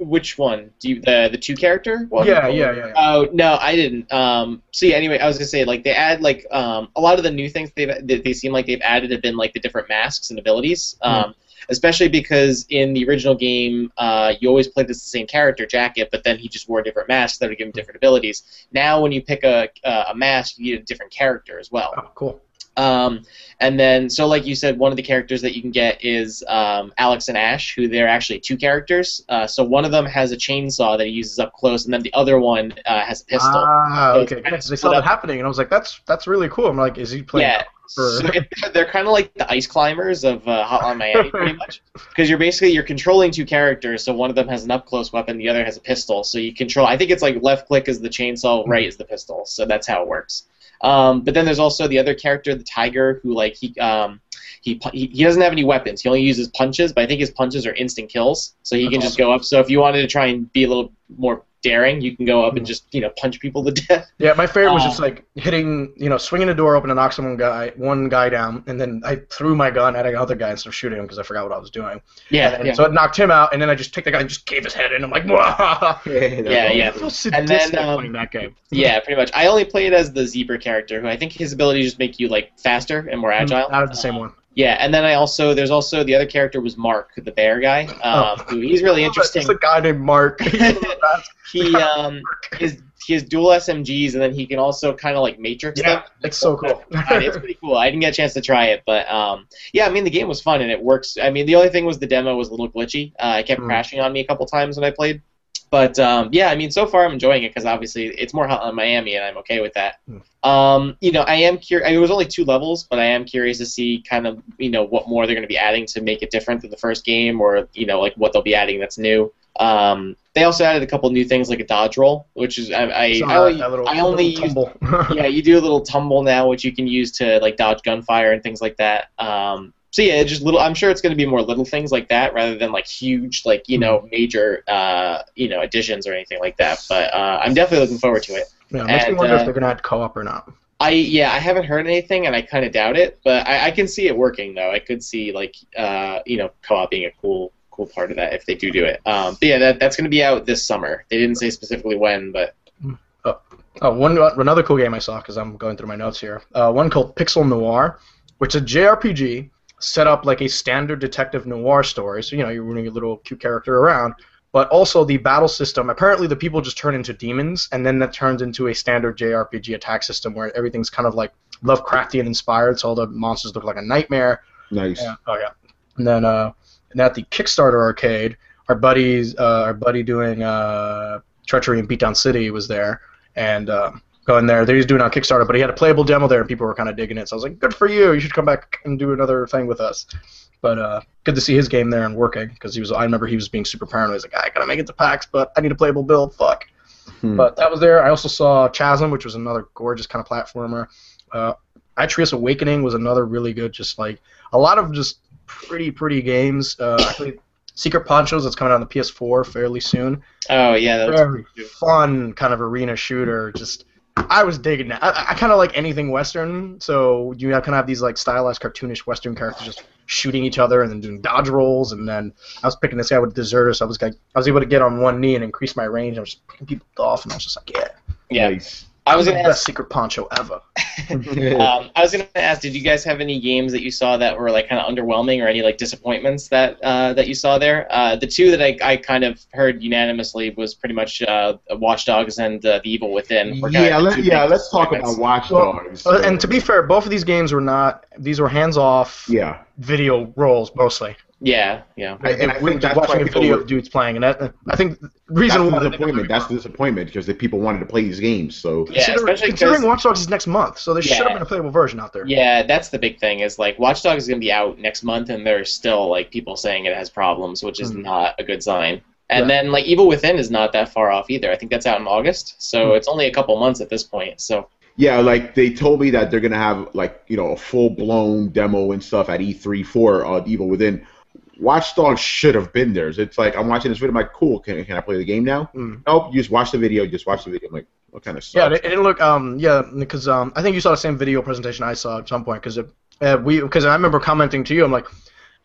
which one? Do you the the two character one? Yeah, yeah, yeah, yeah. Oh no, I didn't. Um, see, anyway, I was gonna say like they add like um a lot of the new things they've that they seem like they've added have been like the different masks and abilities. Um, especially because in the original game, uh, you always played as the same character, Jacket, but then he just wore different masks that would give him different abilities. Now, when you pick a a mask, you get a different character as well. Oh, cool. Um, and then, so like you said, one of the characters that you can get is um, Alex and Ash, who they're actually two characters. Uh, so one of them has a chainsaw that he uses up close, and then the other one uh, has a pistol. Ah, So okay. kind of they saw that up. happening, and I was like, "That's that's really cool." I'm like, "Is he playing?" yeah. for- So it, they're kind of like the ice climbers of uh, Hotline Miami, pretty much, because you're basically you're controlling two characters. So one of them has an up close weapon, the other has a pistol. So you control. I think it's like left click is the chainsaw, right is the pistol. So that's how it works. Um, but then there's also the other character, the tiger, who like he um, he, he he doesn't have any weapons. He only uses punches, but I think his punches are instant kills. So he That's can just go up. So if you wanted to try and be a little more daring, you can go up and just you know punch people to death. Yeah, my favorite was Uh, just like hitting, you know, swinging a door open and knock someone guy, one guy down, and then I threw my gun at another guy instead of shooting him because I forgot what I was doing. Yeah, And yeah. So it knocked him out, and then I just take the guy and just cave his head in. I'm like, Wah! Yeah, yeah. so And then, um, playing that game. Yeah, pretty much. I only played as the zebra character, who I think his abilities just make you like faster and more agile. Out of the same one. Yeah, and then I also there's also the other character was Mark, the bear guy. Um, who he's really interesting. It's a guy named Mark. he um his he has dual SMGs, and then he can also kind of like matrix yeah, them. it's so cool. It's pretty cool. I didn't get a chance to try it, but um, yeah, I mean the game was fun and it works. I mean the only thing was the demo was a little glitchy. Uh, it kept Mm. crashing on me a couple times when I played. But um, yeah, I mean so far I'm enjoying it because obviously it's more Hotline Miami and I'm okay with that. Mm. Um, you know I am curious. It was only two levels, but I am curious to see kind of you know what more they're going to be adding to make it different than the first game, or you know like what they'll be adding that's new. Um, they also added a couple new things like a dodge roll, which is I I, I only, little, I only tumble. yeah, you do a little tumble now, which you can use to like dodge gunfire and things like that. Um, so yeah, just little. I'm sure it's going to be more little things like that rather than like huge, like you know, major, uh, you know, additions or anything like that. But uh, I'm definitely looking forward to it. yeah, makes me wonder uh, if they're gonna add co-op or not. I yeah, I haven't heard anything, and I kind of doubt it. But I, I can see it working though. I could see like uh, you know, co-op being a cool cool part of that if they do do it. Um, but yeah, that, that's going to be out this summer. They didn't say specifically when, but Oh, one another cool game I saw because I'm going through my notes here. Uh, one called Pixel Noir, which is a JRPG set up like a standard detective noir story. So you know you're running a little cute character around, but also the battle system. Apparently, the people just turn into demons, and then that turns into a standard JRPG attack system where everything's kind of like Lovecraftian inspired. So all the monsters look like a nightmare. Nice. Yeah. Oh yeah. And then uh, and at the Kickstarter arcade, our buddies, uh, our buddy doing uh, Treachery in Beatdown City was there, and uh, going there. They was doing it on Kickstarter, but he had a playable demo there, and people were kind of digging it. So I was like, good for you. You should come back and do another thing with us. But uh, good to see his game there and working because he was. I remember he was being super paranoid. He's like, I gotta make it to PAX, but I need a playable build. Fuck. Hmm. But that was there. I also saw Chasm, which was another gorgeous kind of platformer. Uh, Atreus Awakening was another really good, just like a lot of just pretty pretty games. Uh, actually, Secret Ponchos that's coming out on the PS4 fairly soon. oh yeah, that's was Very fun kind of arena shooter. Just I was digging that. I, I kind of like anything Western, so you kind of have these like stylized, cartoonish Western characters just shooting each other and then doing dodge rolls. And then I was picking this guy with Deserter, so I was like, I was able to get on one knee and increase my range. I was just picking people off, and I was just like, yeah, yeah. Nice. I was gonna best ask. secret poncho ever. Um, I was gonna ask, did you guys have any games that you saw that were like kind of underwhelming, or any like disappointments that uh, that you saw there? Uh, the two that I, I kind of heard unanimously was pretty much uh, Watch Dogs and uh, The Evil Within. were kinda yeah, let, yeah. Let's talk about Watch Well, Dogs. Uh, and to be fair, both of these games were not; these were hands-off yeah, video roles mostly. Yeah, yeah. I- and I think that's watching why a people video were- of dudes playing, and that I think the that's reason the why disappointment. That's the disappointment because the people wanted to play these games. So Yeah, Considering, especially considering 'cause- Watch Dogs is next month, so there should have been a playable version out there. Yeah, that's the big thing. Is like Watch Dogs is gonna be out next month, and there's still like people saying it has problems, which is Hmm. not a good sign. And Yeah. then like Evil Within is not that far off either. I think that's out in August, so Hmm. it's only a couple months at this point. So yeah, like they told me that they're gonna have like you know a full blown demo and stuff at E3 for uh, Evil Within. Watch Dogs should have been there. It's like I'm watching this video. I'm like, cool. Can, can I play the game now? Mm. Nope. You just watch the video. Just watch the video. I'm like, what kind of stuff? Yeah, it, look. Um, yeah, because um, I think you saw the same video presentation I saw at some point. Because uh, we, because I remember commenting to you, I'm like,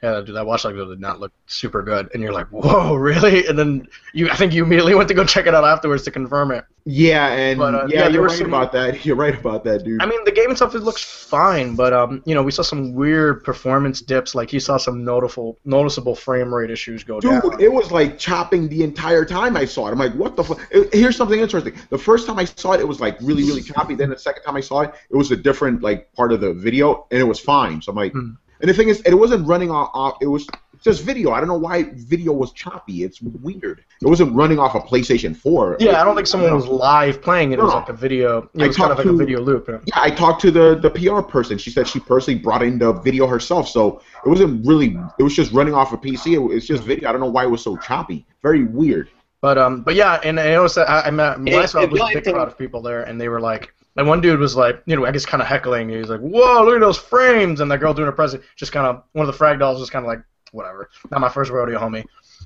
Yeah, dude, that Watch Dogs did not look super good, and you're like, whoa, really? And then you, I think you immediately went to go check it out afterwards to confirm it. Yeah, and But, uh, yeah, yeah, you're right some- about that. You're right about that, dude. I mean, the game itself it looks fine, but um, you know, we saw some weird performance dips. Like you saw some notable, noticeable frame rate issues go Dude, down. Dude, it was like chopping the entire time I saw it. I'm like, what the fuck? Here's something interesting. The first time I saw it, it was like really, really choppy. Then the second time I saw it, it was a different like part of the video, and it was fine. So I'm like, Hmm. and the thing is, it wasn't running off it was just video. I don't know why video was choppy. It's weird. It wasn't running off a PlayStation 4. Yeah, I don't think someone was live playing it. It was No. like a video. It I was kind of talked like a video loop. you? Yeah, I talked to the the PR person. She said she personally brought in the video herself, so it wasn't really. It was just running off a PC. It, it's just video. I don't know why it was so choppy. Very weird. But um, but yeah, and I noticed that I, I met when I saw it it was a really big crowd of people there, and they were like, and one dude was like, you know, I guess kind of heckling. He was like, "Whoa, look at those frames!" And the girl doing her present, just kind of one of the frag dolls was kind of like, whatever, not my first rodeo, homie.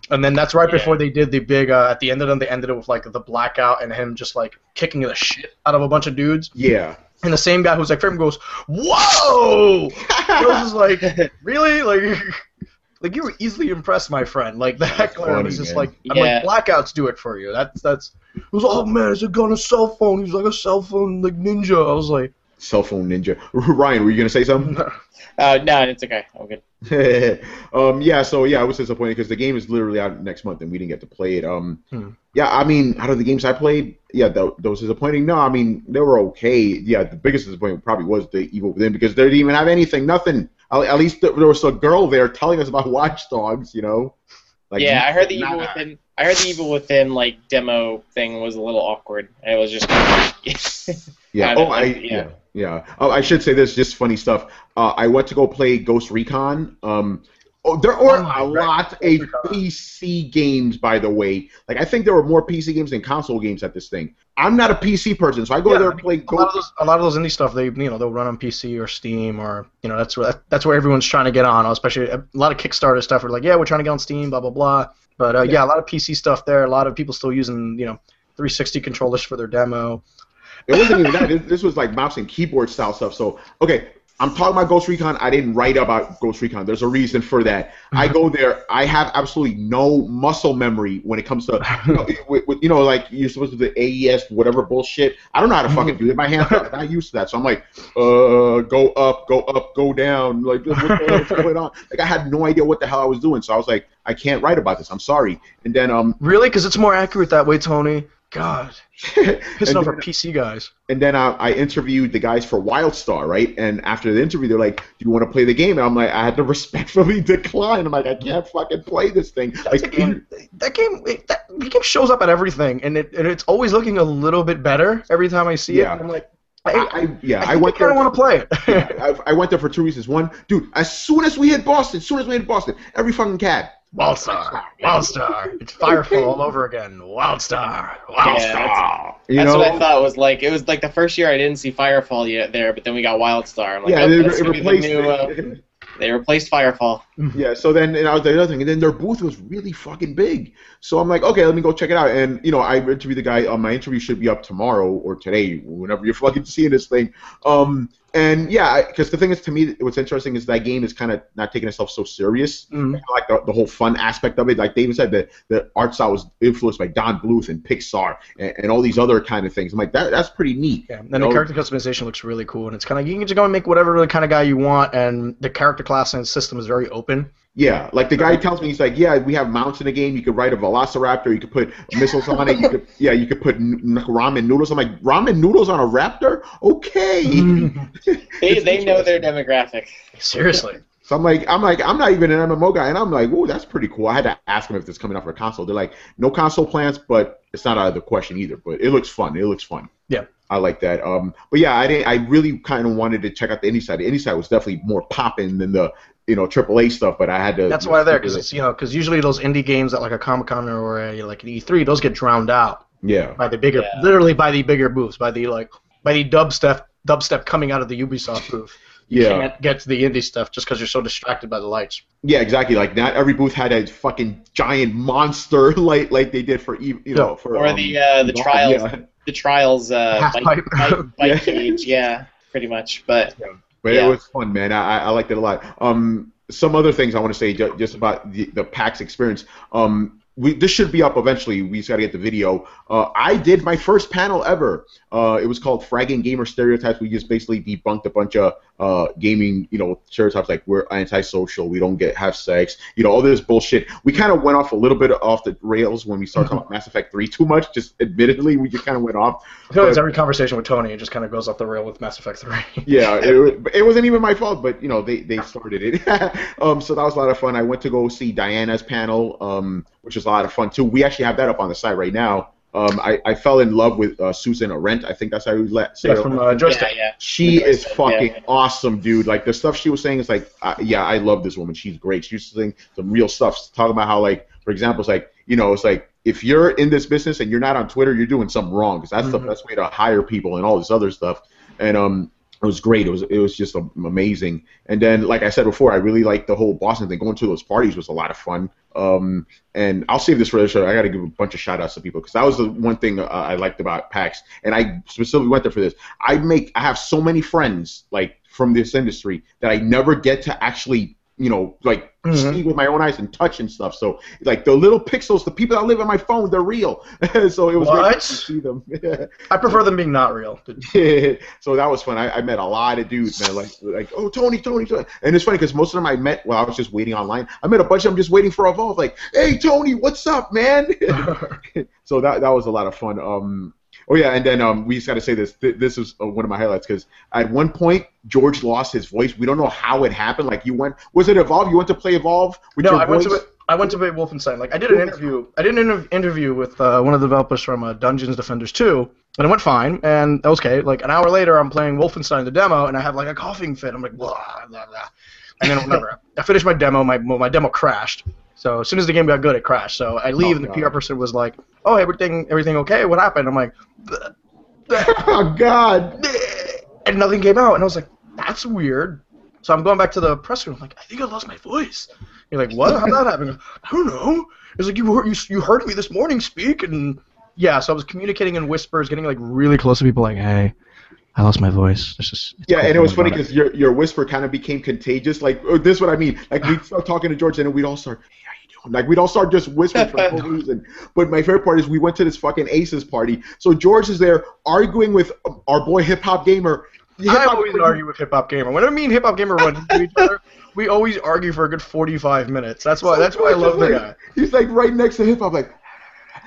And then that's right Yeah. before they did the big. Uh, at the end of them, they ended it with like the blackout and him just like kicking the shit out of a bunch of dudes. Yeah. And the same guy who's like frame goes, "Whoa!" I was just like, really? Like, like you were easily impressed, my friend. Like the heckler funny, was just man. like, I'm Yeah. like, blackouts do it for you. That's that's. It was, oh man, is it got a cell phone? He's like a cell phone like ninja. I was like, Cell phone ninja. Ryan, were you gonna say something? Uh, no, it's okay. I'm good. um, yeah, so yeah, I was disappointed because the game is literally out next month and we didn't get to play it. Um, Hmm. yeah, I mean, out of the games I played, yeah, th- those disappointing. No, I mean they were okay. Yeah, the biggest disappointment probably was the Evil Within because they didn't even have anything, nothing. At, at least there was a girl there telling us about Watch Dogs, you know. Like, yeah, I heard the nah. evil within. I heard the evil within like demo thing was a little awkward. It was just. Yeah. kind Oh, of I like- yeah. yeah. Yeah. Oh, I should say this. Just funny stuff. Uh, I went to go play Ghost Recon. Um, oh, there are Oh a God. lot of. PC games, by the way. Like I think there were more PC games than console games at this thing. I'm not a PC person, so I go Yeah, there and play a lot of those, a lot of those indie stuff, they you know they'll run on PC or Steam or you know that's where that's where everyone's trying to get on. Especially a lot of Kickstarter stuff We're like, yeah, we're trying to get on Steam, blah blah blah. But uh, yeah. a lot of PC stuff there. A lot of people still using you know 360 controllers for their demo. It wasn't even that. This, this was like mouse and keyboard style stuff. So okay. I'm talking about Ghost Recon. I didn't write about Ghost Recon. There's a reason for that. I go there. I have absolutely no muscle memory when it comes to you know, with, with, you know, like you're supposed to do the AES whatever bullshit. I don't know how to fucking do it. My hands are not used to that, so I'm like, uh, go up, go up, go down. Like, what the hell's going on? Like, I had no idea what the hell I was doing. So I was like, I can't write about this. I'm sorry. And then, um, Really? Because it's more accurate that way, Tony. God, pissing off then, our PC guys. and then I, I interviewed the guys for WildStar, right? And after the interview, they're like, "Do you want to play the game?" And I'm like, I had to respectfully decline. I'm like, I can't fucking play this thing. That's a Like, game. That game. it- That, the game shows up at everything, and it and it's always looking a little bit better every time I see Yeah. it. And I'm like, I, I, I, yeah, I, I, went there. kind of want to play it. yeah, I, I went there for two reasons. One, dude, as soon as we hit Boston, as soon as we hit Boston, every fucking cab. Wildstar, Wildstar. It's Firefall all over again. Wildstar, Wildstar. Yeah, You That's know? what I thought was like. It was like the first year I didn't see Firefall yet there, but then we got Wildstar. I'm like, yeah, oh, they, that's it gonna the replaced. new, uh, it. they replaced Firefall. Yeah, so then and I was the other thing, and then their booth was really fucking big. So I'm like, okay, let me go check it out. And you know, I interviewed the guy. Um, my interview should be up tomorrow or today, whenever you're fucking seeing this thing. Um, and yeah, because the thing is, to me, what's interesting is that game is kind of not taking itself so serious. Mhm. Like the, the whole fun aspect of it. Like David said, the, the art style was influenced by Don Bluth and Pixar and, and all these other kind of things. I'm like, that that's pretty neat. Yeah, and the know? character customization looks really cool, and it's kind of you can just go and make whatever the kind of guy you want, and the character class and system is very open. Yeah, like the guy tells me, he's like, yeah, we have mounts in the game. You could ride a Velociraptor. You could put missiles on it. You could, yeah, you could put n- n- ramen noodles. I'm like, ramen noodles on a raptor? Okay. They they know their interesting. demographic. Seriously. So I'm like, I'm like, I'm not even an MMO guy, and I'm like, oh, that's pretty cool. I had to ask them if it's coming out for a console. They're like, no console plans, but it's not out of the question either. But it looks fun. It looks fun. Yeah. I like that. Um, but yeah, I didn't. I really kind of wanted to check out the indie side. The indie side was definitely more popping than the you know AAA stuff. But I had to. That's why they're because it's you know because usually those indie games at like a Comic Con or a, like an E3 those get drowned out Yeah. by the bigger Yeah. literally by the bigger booths by the like by the dubstep dubstep coming out of the Ubisoft booth. You Yeah. can't get to the indie stuff just because you're so distracted by the lights. Yeah, exactly. Like not every booth had a fucking giant monster like like they did for E- you know for Or um, the uh, the Dawn, trials Yeah. the trials uh, Half bike, bike, bike Yeah. cage. Yeah, pretty much. But But Yeah. it was fun, man. I I- liked it a lot. Um, some other things I want to say ju- just about the, the PAX experience. Um, we, this should be up eventually. We just got to get the video. Uh, I did my first panel ever. Uh, it was called Fragging Gamer Stereotypes. We just basically debunked a bunch of uh, gaming, you know, stereotypes like we're antisocial, we don't get have sex, you know, all this bullshit. We kind of went off a little bit off the rails when we started talking about Mass Effect 3 too much. Just admittedly, we just kind of went off. I feel like it's every conversation with Tony, it just kind of goes off the rail with Mass Effect 3. yeah, it, it wasn't even my fault, but you know they, they started it. um, so that was a lot of fun. I went to go see Diana's panel, um, which was a lot of fun too. We actually have that up on the site right now. Um, I, I fell in love with uh, Susan Arendt. I think that's how you let say Yeah, from last uh. Joystiq. Yeah, yeah. She is fucking yeah. awesome, dude. Like the stuff she was saying is like, uh, yeah, I love this woman. She's great. She's saying some real stuff. Talking about how like, for example, it's like you know, it's like if you're in this business and you're not on Twitter, you're doing something wrong because that's the Mhm. best way to hire people and all this other stuff. And um, it was great. It was it was just amazing. And then, like I said before, I really liked the whole Boston thing. Going to those parties was a lot of fun. Um, and I'll save this for the show. I got to give a bunch of shout outs to people because that was the one thing uh, I liked about PAX. And I specifically went there for this. I make I have so many friends like from this industry that I never get to actually you know like Mhm. see with my own eyes and touch and stuff. So like the little pixels, the people that live on my phone, they're real. so it was great to see them. I prefer them being not real. so that was fun. I, I met a lot of dudes, man. Like, like, oh, Tony, Tony, Tony. And it's funny because most of them I met while I was just waiting online. I met a bunch of them just waiting for Evolve. Like, hey, Tony, what's up, man? so that that was a lot of fun. Um, oh yeah, and then um, we just got to say this. Th- this was uh, one of my highlights because at one point George lost his voice. We don't know how it happened. Like, you went, was it Evolve? You went to play Evolve with no, your I went to I went to play Wolfenstein. Like I did an interview. I did an inter- interview with uh, one of the developers from uh, Dungeons Defenders 2, and it went fine. And that was okay. Like an hour later, I'm playing Wolfenstein the demo, and I have like a coughing fit. I'm like blah blah blah. And then whatever. I finished my demo. My my demo crashed. So as soon as the game got good, it crashed. So I leave, Oh, and the God. PR person was like, "Oh, everything everything okay? What happened?" I'm like, "Bleh, bleh, oh God. and nothing came out. And I was like, "That's weird." So I'm going back to the press room. I'm like, I think I lost my voice. You're like, what? How'd that happen? I don't know. It's like you heard you, you heard me this morning speak, and yeah. So I was communicating in whispers, getting like really close to people, like, hey, I lost my voice. This is it's Yeah, cool, and it was funny because your your whisper kind of became contagious. Like oh, this is what I mean. Like we'd start talking to George, and then we'd all start, "Hey, how you doing?" Like we'd all start just whispering for no reason. But my favorite part is we went to this fucking Aces party. So George is there arguing with our boy Hip Hop Gamer. it. I always Gamer- argue with Hip Hop Gamer. Whenever me and Hip Hop Gamer run into each other, we always argue for a good 45 minutes. That's why. That's why I love the guy. He's like right next to Hip Hop, like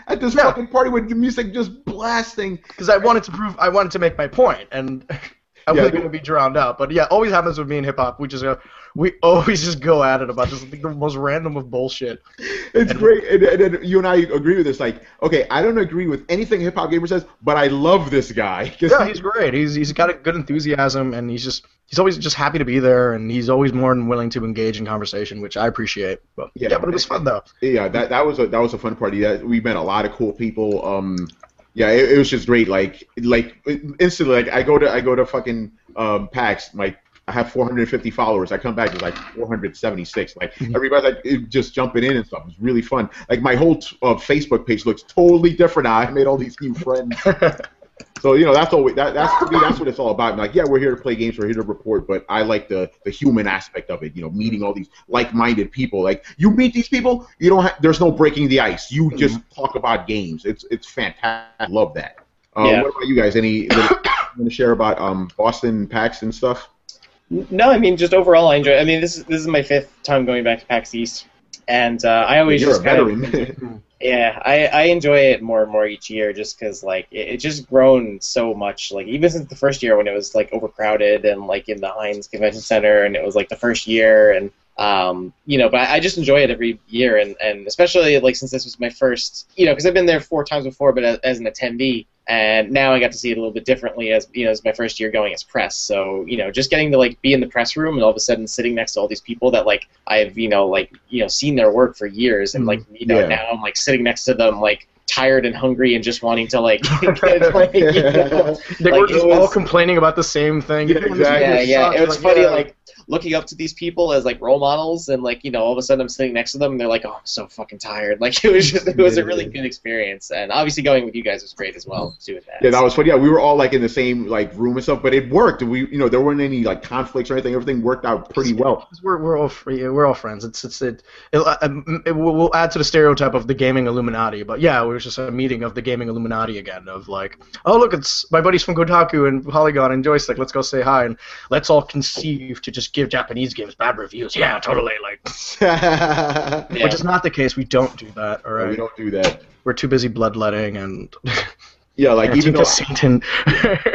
at this Yeah. fucking party with the music just blasting. Because I wanted to prove, I wanted to make my point, and I wasn't the- going to be drowned out. But yeah, always happens with me and hip hop. We just go, we always just go at it about just like, the most random of bullshit. It's And- great, and, and, and you and I agree with this. Like, okay, I don't agree with anything Hip Hop Gamer says, but I love this guy. Yeah, he's great. He's he's got a good enthusiasm, and he's just he's always just happy to be there, and he's always more than willing to engage in conversation, which I appreciate. But Yeah. yeah, but it was fun though. yeah, that that was a that was a fun party. Yeah, we met a lot of cool people. Um, yeah, it, it was just great. Like like instantly, like I go to I go to fucking um, PAX. Like I have 450 followers. I come back to like 476. Like Mhm. everybody's like just jumping in and stuff. It's really fun. Like my whole t- uh, Facebook page looks totally different now. I made all these new friends. So you know that's all. That, that's to me. That's what it's all about. Like, yeah, we're here to play games. We're here to report. But I like the the human aspect of it. You know, meeting all these like-minded people. Like you meet these people, you don't. have there's no breaking the ice. You just talk about games. It's it's fantastic. I love that. Uh, Yeah. What about you guys? Any want to share about um, Boston PAX and stuff? No, I mean just overall, I enjoy. I mean, this is this is my fifth time going back to PAX East, and uh, I always You're a just kind of- veteran. Yeah, I, I enjoy it more and more each year just because, like, it, it's just grown so much. Like, even since the first year when it was, like, overcrowded and, like, in the Hynes Convention Center and it was, like, the first year. And, um, you know, but I, I just enjoy it every year. And, and especially, like, since this was my first, you know, because I've been there four times before, but as, as an attendee. And now I got to see it a little bit differently as, you know, as my first year going as press. So, you know, just getting to, like, be in the press room and all of a sudden sitting next to all these people that, like, I've, you know, like, you know, seen their work for years. And, like, you know, Yeah. now I'm, like, sitting next to them, like, tired and hungry and just wanting to like, get, like you know, They Like, were it just all complaining about the same thing. Yeah, exactly. yeah, yeah. It was Like, funny, yeah. like looking up to these people as like role models, and like you know, all of a sudden I'm sitting next to them, and they're like, "Oh, I'm so fucking tired." Like it was just, it was a really good experience, and obviously going with you guys was great as well. To do with that. Yeah, that was funny. Yeah, we were all like in the same like room and stuff, but it worked. We, you know, there weren't any like conflicts or anything. Everything worked out pretty well. We're, we're all free, we're all friends. It's it's it. it, um, it will we'll add to the stereotype of the gaming Illuminati, but yeah, it was just a meeting of the gaming Illuminati again. Of like, oh look, it's my buddies from Kotaku and Polygon and Joystiq. Let's go say hi and let's all conceive to just give Japanese games bad reviews. Yeah, totally. Like, Yeah. which is not the case. We don't do that. All We don't do that. we're too busy bloodletting and Yeah, like even though Satan.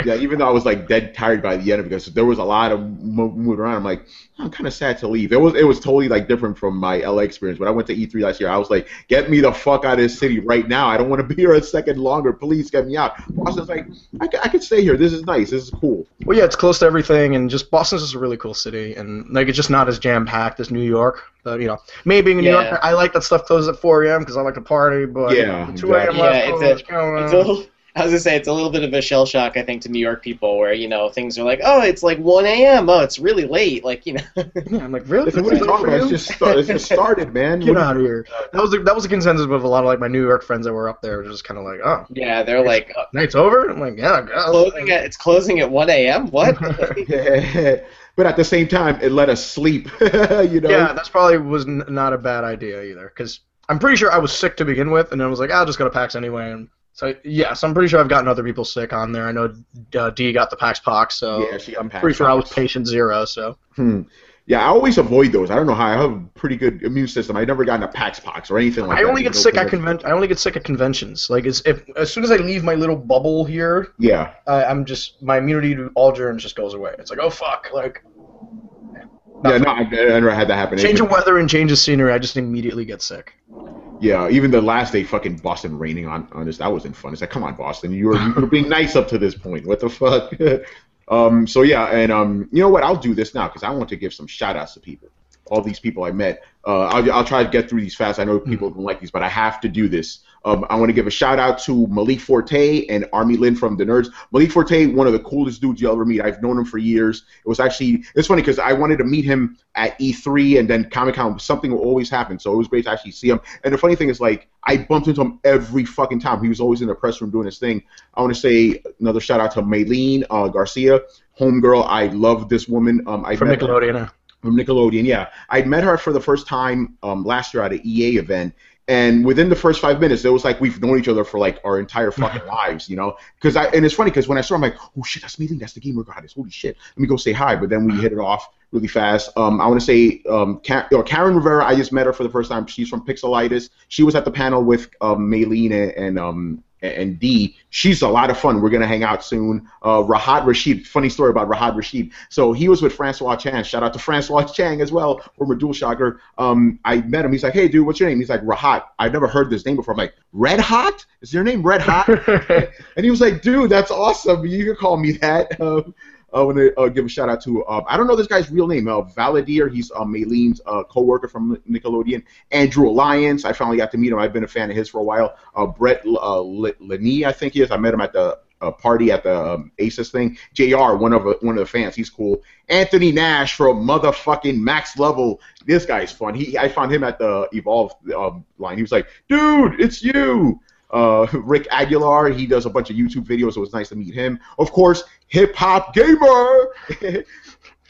yeah, even though I was like dead tired by the end of it because there was a lot of mo- moving around. I'm like, oh, I'm kind of sad to leave. It was it was totally like different from my LA experience. When I went to E3 last year, I was like, get me the fuck out of this city right now. I don't want to be here a second longer. Please get me out. Boston's like, I, I could stay here. This is nice. This is cool. Well, yeah, it's close to everything, and just Boston's just a really cool city, and like it's just not as jam packed as New York. But you know, me being a New Yeah. Yorker, I like that stuff closes at 4 a.m. because I like to party. But Yeah, 2 a.m. exactly. last Yeah, it's a- It's a little, I was gonna say it's a little bit of a shell shock, I think, to New York people, where you know things are like, oh, it's like 1 a.m. Oh, it's really late. Like you know. yeah, I'm like, really? What are you talking about? It's just start, it's just started, man. Get out of here. That was the, that was the consensus with a lot of like my New York friends that were up there. Were just kind of like, oh, yeah, they're like uh, night's over. I'm like, yeah, I closing at it's closing at 1 a.m. What? but at the same time, it let us sleep. you know. Yeah, that's probably was n- not a bad idea either. Because I'm pretty sure I was sick to begin with, and then I was like, I'll just go to PAX anyway. And so yes, I'm pretty sure I've gotten other people sick on there. I know uh, D got the PAX pox, so Yeah, she got I'm PAX pretty sure I was patient zero. So Hmm. Yeah, I always avoid those. I don't know how. I have a pretty good immune system. I never gotten a Pax Pox or anything like I that. only get sick at convent. I only get sick at conventions. Like it's if as soon as I leave my little bubble here, Yeah. I, I'm just my immunity to all germs just goes away. It's like oh fuck, like Yeah, no, I, I never had that happen. change of weather and change of scenery, I just immediately get sick. Yeah, even the last day, fucking Boston raining on, on us, that wasn't fun. It's like, come on, Boston, you were, you were being nice up to this point. What the fuck? um, so yeah, and um, you know what? I'll do this now because I want to give some shout outs to people. All these people I met. Uh, I'll, I'll try to get through these fast. I know people don't like these, but I have to do this. Um, I want to give a shout out to Malik Forte and Army Lynn from the Nerds. Malik Forte, one of the coolest dudes you'll ever meet. I've known him for years. It was actually it's funny because I wanted to meet him at E3 and then Comic Con. Something will always happen, so it was great to actually see him. And the funny thing is, like, I bumped into him every fucking time. He was always in the press room doing his thing. I want to say another shout out to Maylene uh, Garcia, homegirl. I love this woman. Um, I From her- Nickelodeon. uh, from Nickelodeon. Yeah, I met her for the first time um, last year at an EA event, and within the first five minutes, it was like we've known each other for like our entire fucking lives, you know. Because I and it's funny because when I saw, her, I'm like, oh shit, that's Meeting, that's the gamer goddess. Holy shit, let me go say hi. But then we hit it off really fast. Um, I want to say um, Ka- or Karen Rivera. I just met her for the first time. She's from Pixelitis. She was at the panel with um, Maylene and, and um and D. She's a lot of fun. We're gonna hang out soon. Uh, Rahat Rashid. Funny story about Rahat Rashid. So he was with Francois Chan. Shout out to Francois Chang as well, former DualShocker. Um, I met him. He's like, hey dude, what's your name? He's like Rahat. I've never heard this name before. I'm like, Red Hot? Is your name Red Hot? and he was like, dude, that's awesome. You can call me that. Um, I want to uh, give a shout out to uh, I don't know this guy's real name. Uh, Valadier. He's uh, Maylene's uh, co-worker from Nickelodeon. Andrew Alliance. I finally got to meet him. I've been a fan of his for a while. Uh, Brett uh, I think he is. I met him at the party at the um, Aces thing. Jr. One of uh, one of the fans. He's cool. Anthony Nash from motherfucking Max Level. This guy's fun. He I found him at the Evolve um, line. He was like, dude, it's you. Uh, Rick Aguilar, he does a bunch of YouTube videos, so it was nice to meet him. Of course, Hip Hop Gamer.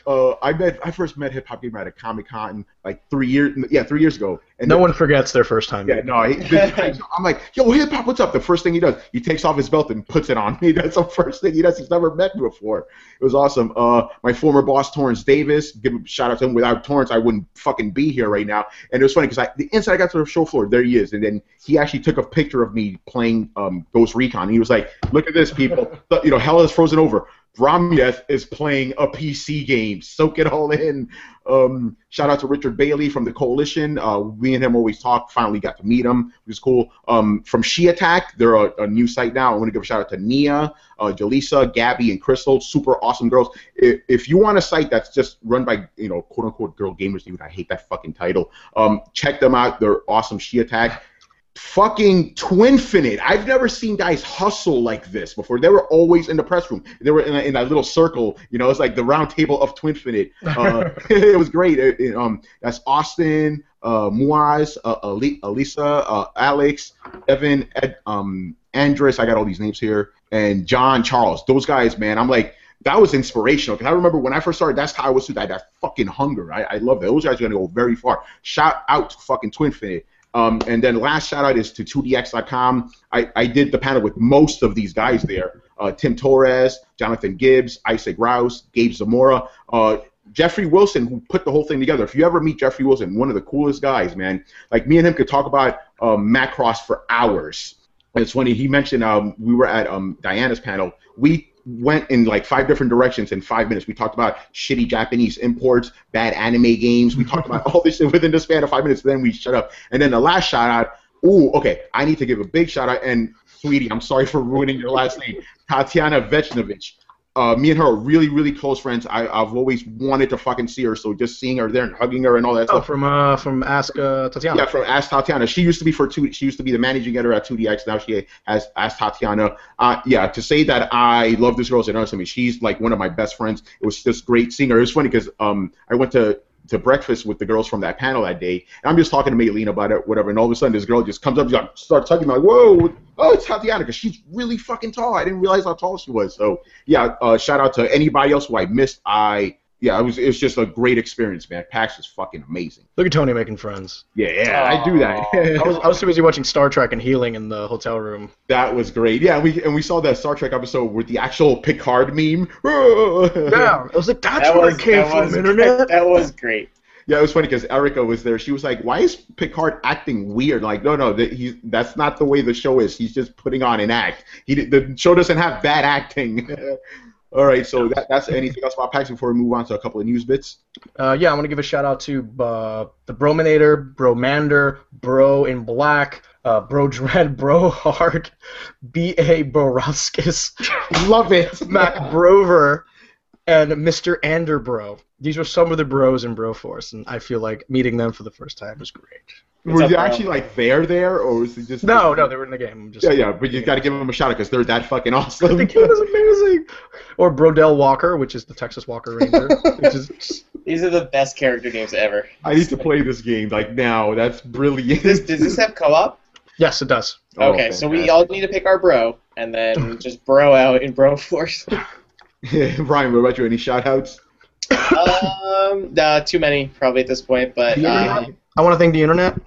uh, I met I first met Hip Hop Gamer at a Comic Con like three years yeah three years ago. And no the- one forgets their first time. yeah, no, he, this- I'm like, yo, hip hop, what's up? The first thing he does, he takes off his belt and puts it on me. That's the first thing he does. He's never met me before. It was awesome. Uh, my former boss, Torrance Davis, give a shout out to him. Without Torrance, I wouldn't fucking be here right now. And it was funny because I, the inside I got to the show floor, there he is, and then he actually took a picture of me playing um, Ghost Recon. He was like, look at this, people. you know, hell is frozen over. Bromyeth is playing a PC game. Soak it all in. Um, shout out to Richard Bailey from the Coalition. Uh, we and him always talk. Finally got to meet him, which is cool. Um, from She Attack, they're a, a new site now. I want to give a shout out to Nia, uh, Jaleesa, Gabby, and Crystal. Super awesome girls. If, if you want a site that's just run by you know quote unquote girl gamers, dude, I hate that fucking title. Um, check them out. They're awesome. She Attack. Fucking Twinfinite. I've never seen guys hustle like this before. They were always in the press room. They were in, a, in that little circle. You know, it's like the round table of Twinfinite. Uh, it was great. It, it, um, that's Austin, uh, Muaz, uh, Elisa, uh, Alex, Evan, Ed, um, Andres. I got all these names here, and John Charles. Those guys, man. I'm like that was inspirational because I remember when I first started, that's how I was that that fucking hunger. I, I love that. Those guys are gonna go very far. Shout out to fucking Twinfinite. Um, and then last shout out is to 2dx.com. I, I did the panel with most of these guys there. Uh, Tim Torres, Jonathan Gibbs, Isaac Rouse, Gabe Zamora, uh, Jeffrey Wilson, who put the whole thing together. If you ever meet Jeffrey Wilson, one of the coolest guys, man. Like me and him could talk about um, Macross for hours. It's funny. He mentioned um, we were at um, Diana's panel. We went in like five different directions in five minutes. We talked about shitty Japanese imports, bad anime games. We talked about all this within the span of five minutes. Then we shut up. And then the last shout out. Ooh, okay. I need to give a big shout out. And sweetie, I'm sorry for ruining your last name, Tatiana Vechnovich uh, me and her are really, really close friends. I, I've always wanted to fucking see her, so just seeing her there and hugging her and all that oh, stuff. from uh, from Ask uh, Tatiana. Yeah, from Ask Tatiana. She used to be for two. She used to be the managing editor at 2DX. Now she has Ask Tatiana. Uh, yeah, to say that I love this girl is an to me. She's like one of my best friends. It was just great seeing her. It was funny because um, I went to to breakfast with the girls from that panel that day, and I'm just talking to Maylene about it, whatever, and all of a sudden this girl just comes up, starts me, like, whoa, oh, it's Tatiana, because she's really fucking tall. I didn't realize how tall she was. So yeah, uh, shout out to anybody else who I missed. I yeah, it was it was just a great experience, man. PAX was fucking amazing. Look at Tony making friends. Yeah, yeah, I do that. I was I was too busy watching Star Trek and healing in the hotel room. That was great. Yeah, we and we saw that Star Trek episode with the actual Picard meme. yeah, I was like, that's that where was, it came from, was, internet. That was great. Yeah, it was funny because Erica was there. She was like, "Why is Picard acting weird?" Like, no, no, that he's that's not the way the show is. He's just putting on an act. He the show doesn't have bad acting. All right, so that, that's anything else about PAX before we move on to a couple of news bits. Uh, yeah, I want to give a shout out to uh, the Brominator, Brommando, Bro in Black, uh, Bro Dredd, Bro Hard, B A Boroskis, love it, Mac Brover, and Mr. Anderbro. These were some of the bros in Broforce, and I feel like meeting them for the first time was great. Were they actually like there there, or was it just? No, no, they were in the game. yeah, yeah, but you got to give them a shout out because they're that fucking awesome. the game is amazing. Or Brodell Walker, which is the Texas Walker Ranger. which is These are the best character names ever. I need to play this game like now. That's brilliant. Does, does this have co-op? Yes, it does. Oh, okay, so we all need to pick our bro and then just bro out in Broforce. Brian, what about you? Any shout outs? um, uh, too many probably at this point, but uh, I want to thank the internet.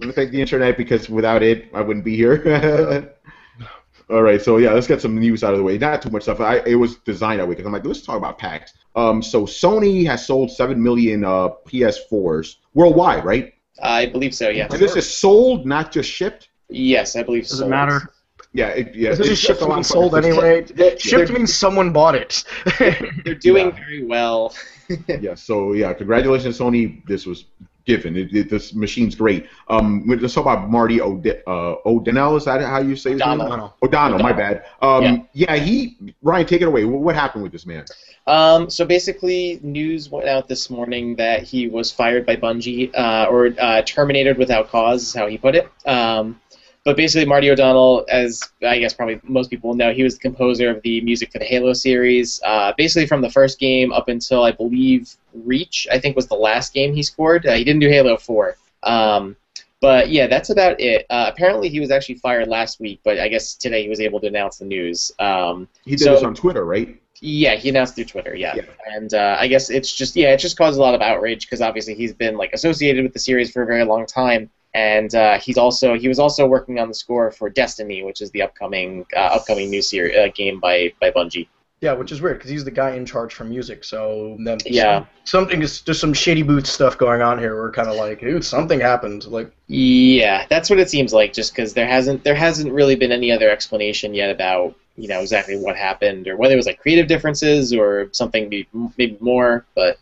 I want to thank the internet because without it, I wouldn't be here. All right, so yeah, let's get some news out of the way. Not too much stuff. I, it was designed that way because I'm like, let's talk about PAX. Um, so Sony has sold seven million uh, PS4s worldwide, right? I believe so. Yeah. And this is sold, not just shipped. Yes, I believe. Does it matter? Yeah, it, yeah. This is shipped and sold anyway. shipped means someone bought it. They're doing yeah. very well. yeah. So yeah, congratulations, Sony. This was given. It, it, this machine's great. Um, let's talk about Marty uh, O'Donnell. Is that how you say his O'Donnell. name? O'Donnell. O'Donnell. My bad. Um, yeah. yeah. He Ryan, take it away. What, what happened with this man? Um, so basically, news went out this morning that he was fired by Bungie uh, or uh, terminated without cause, is how he put it. Um, but basically, Marty O'Donnell, as I guess probably most people know, he was the composer of the music for the Halo series. Uh, basically, from the first game up until I believe Reach, I think was the last game he scored. Uh, he didn't do Halo 4. Um, but yeah, that's about it. Uh, apparently, he was actually fired last week, but I guess today he was able to announce the news. Um, he did so, this on Twitter, right? Yeah, he announced through Twitter. Yeah, yeah. and uh, I guess it's just yeah, it just caused a lot of outrage because obviously he's been like associated with the series for a very long time and uh, he's also he was also working on the score for Destiny, which is the upcoming uh, upcoming new series uh, game by by Bungie. Yeah, which is weird because he's the guy in charge for music. So then yeah, something is there's some shady boots stuff going on here. We're kind of like, dude, something happened. Like yeah, that's what it seems like. Just because there hasn't there hasn't really been any other explanation yet about you know exactly what happened or whether it was like creative differences or something maybe, maybe more, but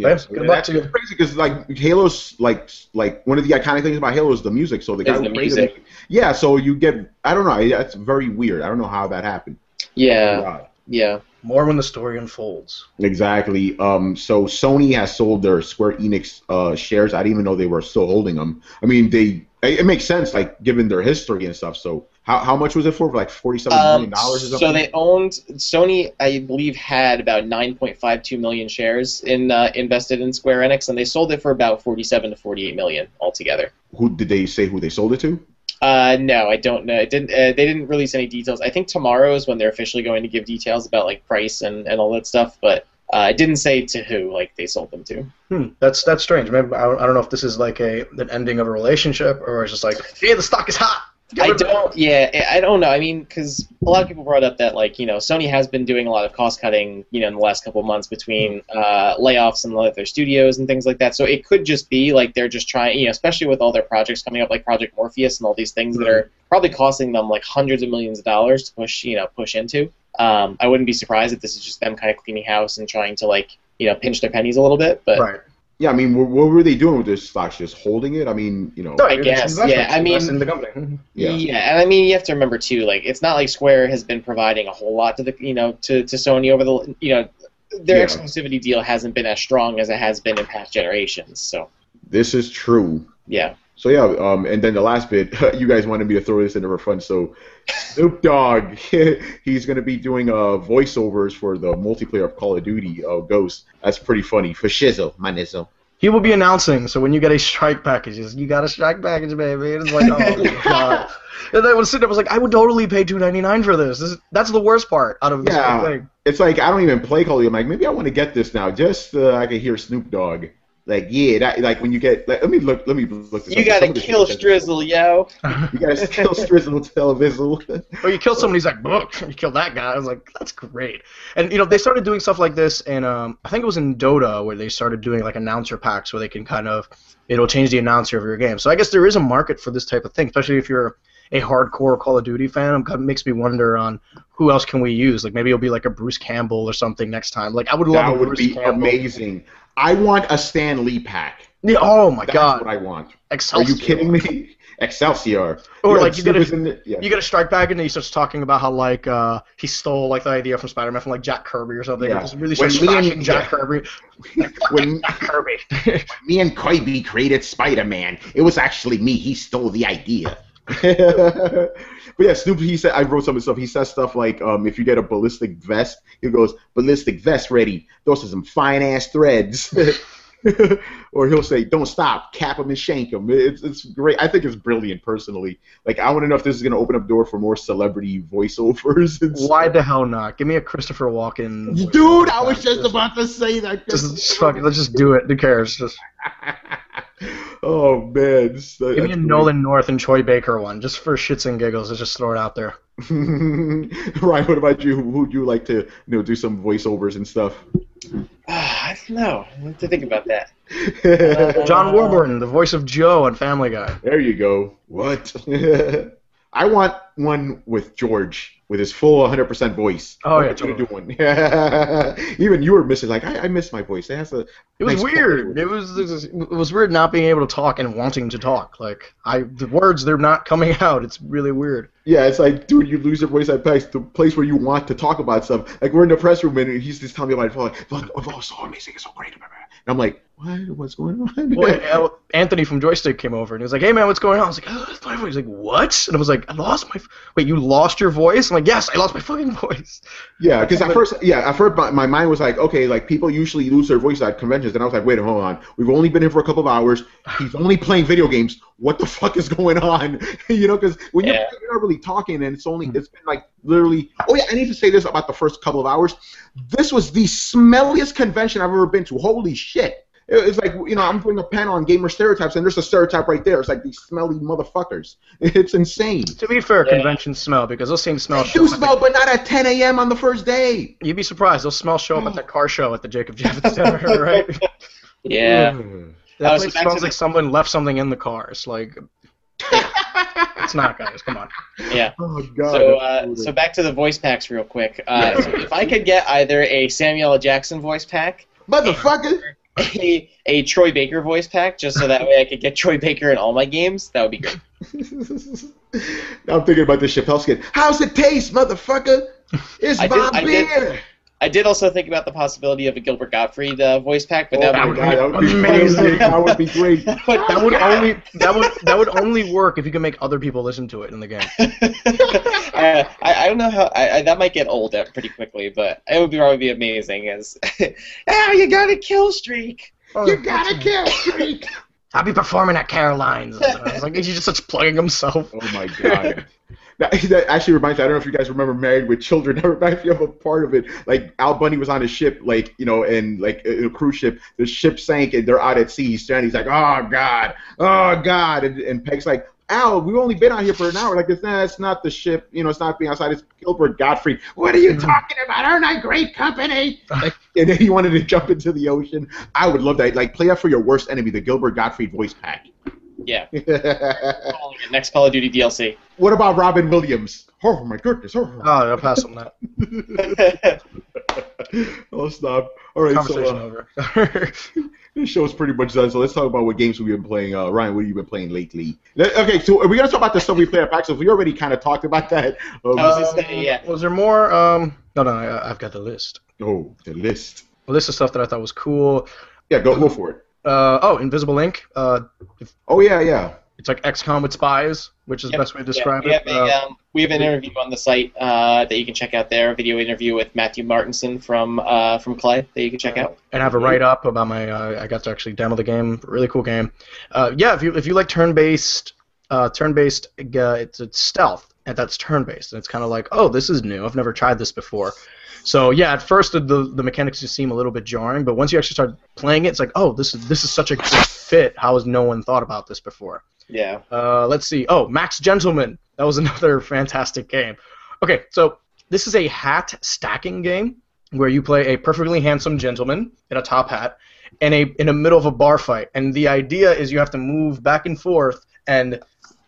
yeah, so good luck to you. Crazy because like Halo's like like one of the iconic things about Halo is the music. So the guy the music. It, yeah, so you get I don't know. That's very weird. I don't know how that happened. Yeah. Yeah. More when the story unfolds. Exactly. Um, so Sony has sold their Square Enix uh, shares. I didn't even know they were still holding them. I mean, they It, it makes sense, like given their history and stuff. So how, how much was it for? Like forty-seven million Um, dollars or something. so they owned Sony, I believe, had about 9.52 million shares in uh, invested in Square Enix, and they sold it for about 47 to 48 million altogether. who did they say who they sold it to? Uh, no, I don't know. It didn't. Uh, they didn't release any details. I think tomorrow is when they're officially going to give details about like price and, and all that stuff. But uh, it didn't say to who like they sold them to. Hmm, that's that's strange. Maybe I don't, I don't know if this is like a an ending of a relationship or it's just like, hey, the stock is hot. I rid of it." don't. Yeah, I don't know. I mean, because a lot of people brought up that like you know Sony has been doing a lot of cost cutting you know in the last couple of months between uh, layoffs and their studios and things like that. So it could just be like they're just trying, you know, especially with all their projects coming up like Project Morpheus and all these things that are probably costing them like hundreds of millions of dollars to push you know push into. Um, I wouldn't be surprised if this is just them kind of cleaning house and trying to like you know pinch their pennies a little bit. But Right. Yeah, I mean, what, what were they doing with this stock? Just holding it? I mean, you know. No, I you're guess, yeah, I mean- invest in the company. Mm-hmm. Yeah. and I mean you have to remember too, like it's not like Square has been providing a whole lot to the you know to, to Sony over the you know their Yeah. exclusivity deal hasn't been as strong as it has been in past generations. So This is true. yeah, So yeah, um, and then the last bit, you guys wanted me to throw this into for fun. So Snoop Dogg, he's gonna be doing uh voiceovers for the multiplayer of Call of Duty, uh, Ghost. That's pretty funny. For shizzle, my nizzle. He will be announcing. So when you get a strike package, you got a strike package, baby. It's like, oh god. And I was sitting there, I was like, I would totally pay two ninety nine for this. this is, that's the worst part out of this Yeah. thing. It's like I don't even play Call of Duty. I'm like, maybe I want to get this now, just uh, I can hear Snoop Dogg. Like, yeah, that, like when you get, like, let me look, let me look. This you up. gotta Some kill shit- Strizzle, yo. You gotta kill Strizzle Televizzle. Or you kill somebody, he's like, "Book." you kill that guy. I was like, that's great. And you know, they started doing stuff like this, and um, I think it was in Dota where they started doing like announcer packs where they can kind of, it'll change the announcer of your game. So I guess there is a market for this type of thing, especially if you're a hardcore Call of Duty fan. It makes me wonder on who else can we use. Like maybe it'll be like a Bruce Campbell or something next time. Like I would love that a would Bruce be Campbell. amazing. I want a Stan Lee pack. Yeah, oh my That's god, what I want. Excelsior. Are you kidding me? Excelsior. Or Yeah, like you get a the- yeah. you get a strike back and then he starts talking about how like uh, he stole like the idea from Spider-Man from like Jack Kirby or something. Yeah. Really When starts me and- Jack yeah. Kirby. when Jack Kirby. me and Kirby created Spider-Man, it was actually me. He stole the idea. but yeah, Snoop. He said I wrote some of his stuff. He says stuff like, um, if you get a ballistic vest, he goes ballistic vest ready. Those are some fine ass threads. or he'll say, "Don't stop, cap him and shank him." It's it's great. I think it's brilliant personally. Like I want to know if this is going to open up door for more celebrity voiceovers. And stuff. Why the hell not? Give me a Christopher Walken. Dude, I was just about to say that. Just, just fuck it. Let's just do it. Who cares? Just oh man, this- give me a great. Nolan North and Troy Baker one, just for shits and giggles. Let's just throw it out there. Ryan, what about you? Who would you like to, you know, do some voiceovers and stuff? I don't know. I have to think about that. John Warburton, the voice of Joe on Family Guy. there you go. What? I want one with George with his full 100% voice. Oh, What yeah, you totally. do one? Even you were missing. Like I, I miss my voice. It has a. It was nice weird. It was, it was it was weird not being able to talk and wanting to talk. Like I, the words they're not coming out. It's really weird. Yeah, it's like, dude, you lose your voice at PAX, the place where you want to talk about stuff. Like, we're in the press room, and he's just telling me about it. Like, "Look, oh, it's so amazing, it's so great. And I'm like, what? What's going on? Well, uh, Anthony from Joystiq came over and he was like, "Hey man, what's going on?" I was like, "Oh, it's my voice." He's like, "What?" And I was like, "I lost my. F- Wait, you lost your voice?" I'm like, "Yes, I lost my fucking voice." yeah, because at first, yeah, at first, my, my mind was like, okay, like, people usually lose their voice at conventions. And I was like, wait, hold on. We've only been here for a couple of hours. He's only playing video games. What the fuck is going on? you know, because when you're, you're not really talking, and it's only, it's been like literally, oh yeah, I need to say this about the first couple of hours. This was the smelliest convention I've ever been to. Holy shit. It- It's like you know I'm doing a panel on gamer stereotypes, and there's a stereotype right there. It's like these smelly motherfuckers. It's insane. To be fair, Yeah. conventions smell because those same smells. They do up at smell, but not at 10 a.m. on the first day. You'd be surprised. Those smells show up at the car show at the Jacob Javits Center, right? Yeah. That Oh, so place smells like the- someone left something in the car. It's like, it's not, guys. Come on. Yeah. Oh god. So, uh, so back to the voice packs real quick. Uh, so if I could get either a Samuel L. Jackson voice pack, motherfucker. A, a Troy Baker voice pack, just so that way I could get Troy Baker in all my games, that would be great. now I'm thinking about the Chappelle skit. How's it taste, motherfucker? It's I my did- beer. I did also think about the possibility of a Gilbert Gottfried uh, voice pack, but Oh that would god, that would be Amazing. amazing. That would be great. but That would only that would that would only work if you could make other people listen to it in the game. I, I I don't know how I, I, that might get old uh, pretty quickly, but it would be, probably be amazing. As oh, you got a kill streak. You gotta kill Streak. I'll be performing at Caroline's. I was like, he's just such plugging himself. Oh my god. That, that actually reminds me. I don't know if you guys remember Married with Children. That reminds me of a part of it. Like Al Bundy was on a ship, like you know, and like a, a cruise ship. The ship sank and they're out at sea. And he's like, "Oh God, oh God," and, and Peg's like, "Al, we've only been out here for an hour. Like, it's not, it's not the ship. You know, it's not being outside. It's Gilbert Gottfried. What are you mm. talking about? Aren't I great company?" Like, and then he wanted to jump into the ocean. I would love that. Like, play that for your worst enemy, the Gilbert Gottfried voice pack. Yeah, it next Call of Duty DLC. What about Robin Williams? Oh my goodness! Oh, Oh, I'll pass on that. oh stop! All right, Conversation so uh, over. this show's pretty much done. So let's talk about what games we've been playing. Uh, Ryan, what have you been playing lately? Okay, so are we're gonna talk about the stuff we play at PAX. So we already kind of talked about that. Um, I was just saying, yeah. Was there more? Um, no, no, I, I've got the list. oh, the list. A list of stuff that I thought was cool. Yeah, go go for it. Uh, oh, Invisible Ink. Uh, Oh yeah, yeah. it's like XCOM with spies, which is Yep. the best way to describe yeah, it. we have, a, Uh, um, we have an interview on the site uh, that you can check out there. A video interview with Matthew Martinson from uh, from Klei that you can check out. and I have a write up about my. Uh, I got to actually demo the game. Really cool game. Uh, yeah, if you if you like turn based, uh, turn based, uh, it's, it's stealth, and that's turn based, and it's kind of like, oh, this is new. I've never tried this before. So yeah, at first the, the the mechanics just seem a little bit jarring, but once you actually start playing it, it's like, oh, this is this is such a good fit. How has no one thought about this before? Yeah. Uh, let's see. Oh, Max Gentlemen. That was another fantastic game. Okay, so this is a hat stacking game where you play a perfectly handsome gentleman in a top hat in a in the middle of a bar fight, and the idea is you have to move back and forth and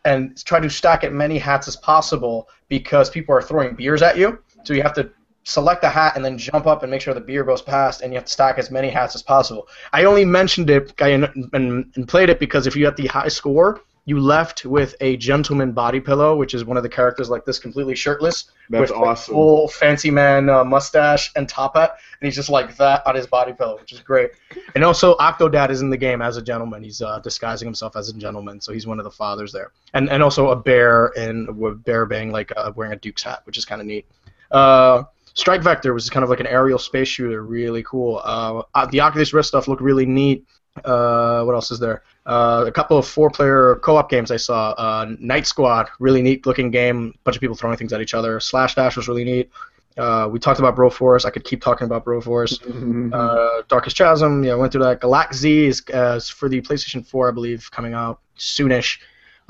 and try to stack as many hats as possible because people are throwing beers at you. So you have to select a hat and then jump up and make sure the beer goes past, and you have to stack as many hats as possible. I only mentioned it and, and, and played it because if you get the high score, you left with a gentleman body pillow, which is one of the characters like this, completely shirtless, That's with like, awesome. full fancy man uh, mustache and top hat, and he's just like that on his body pillow, which is great. And also, Octodad is in the game as a gentleman. He's uh, disguising himself as a gentleman, so he's one of the fathers there. And and also a bear and bear bang like uh, wearing a Duke's hat, which is kind of neat. Strike Vector was kind of like an aerial space shooter, really cool. Uh, uh, the Oculus Rift stuff looked really neat. Uh, what else is there? Uh, a couple of four-player co-op games I saw. Uh, Night Squad, really neat-looking game. bunch of people throwing things at each other. Slash Dash was really neat. Uh, we talked about Broforce. I could keep talking about Broforce. Uh, Darkest Chasm, yeah, I went through that. Galak-Z is, uh, is for the PlayStation 4, I believe, coming out soonish.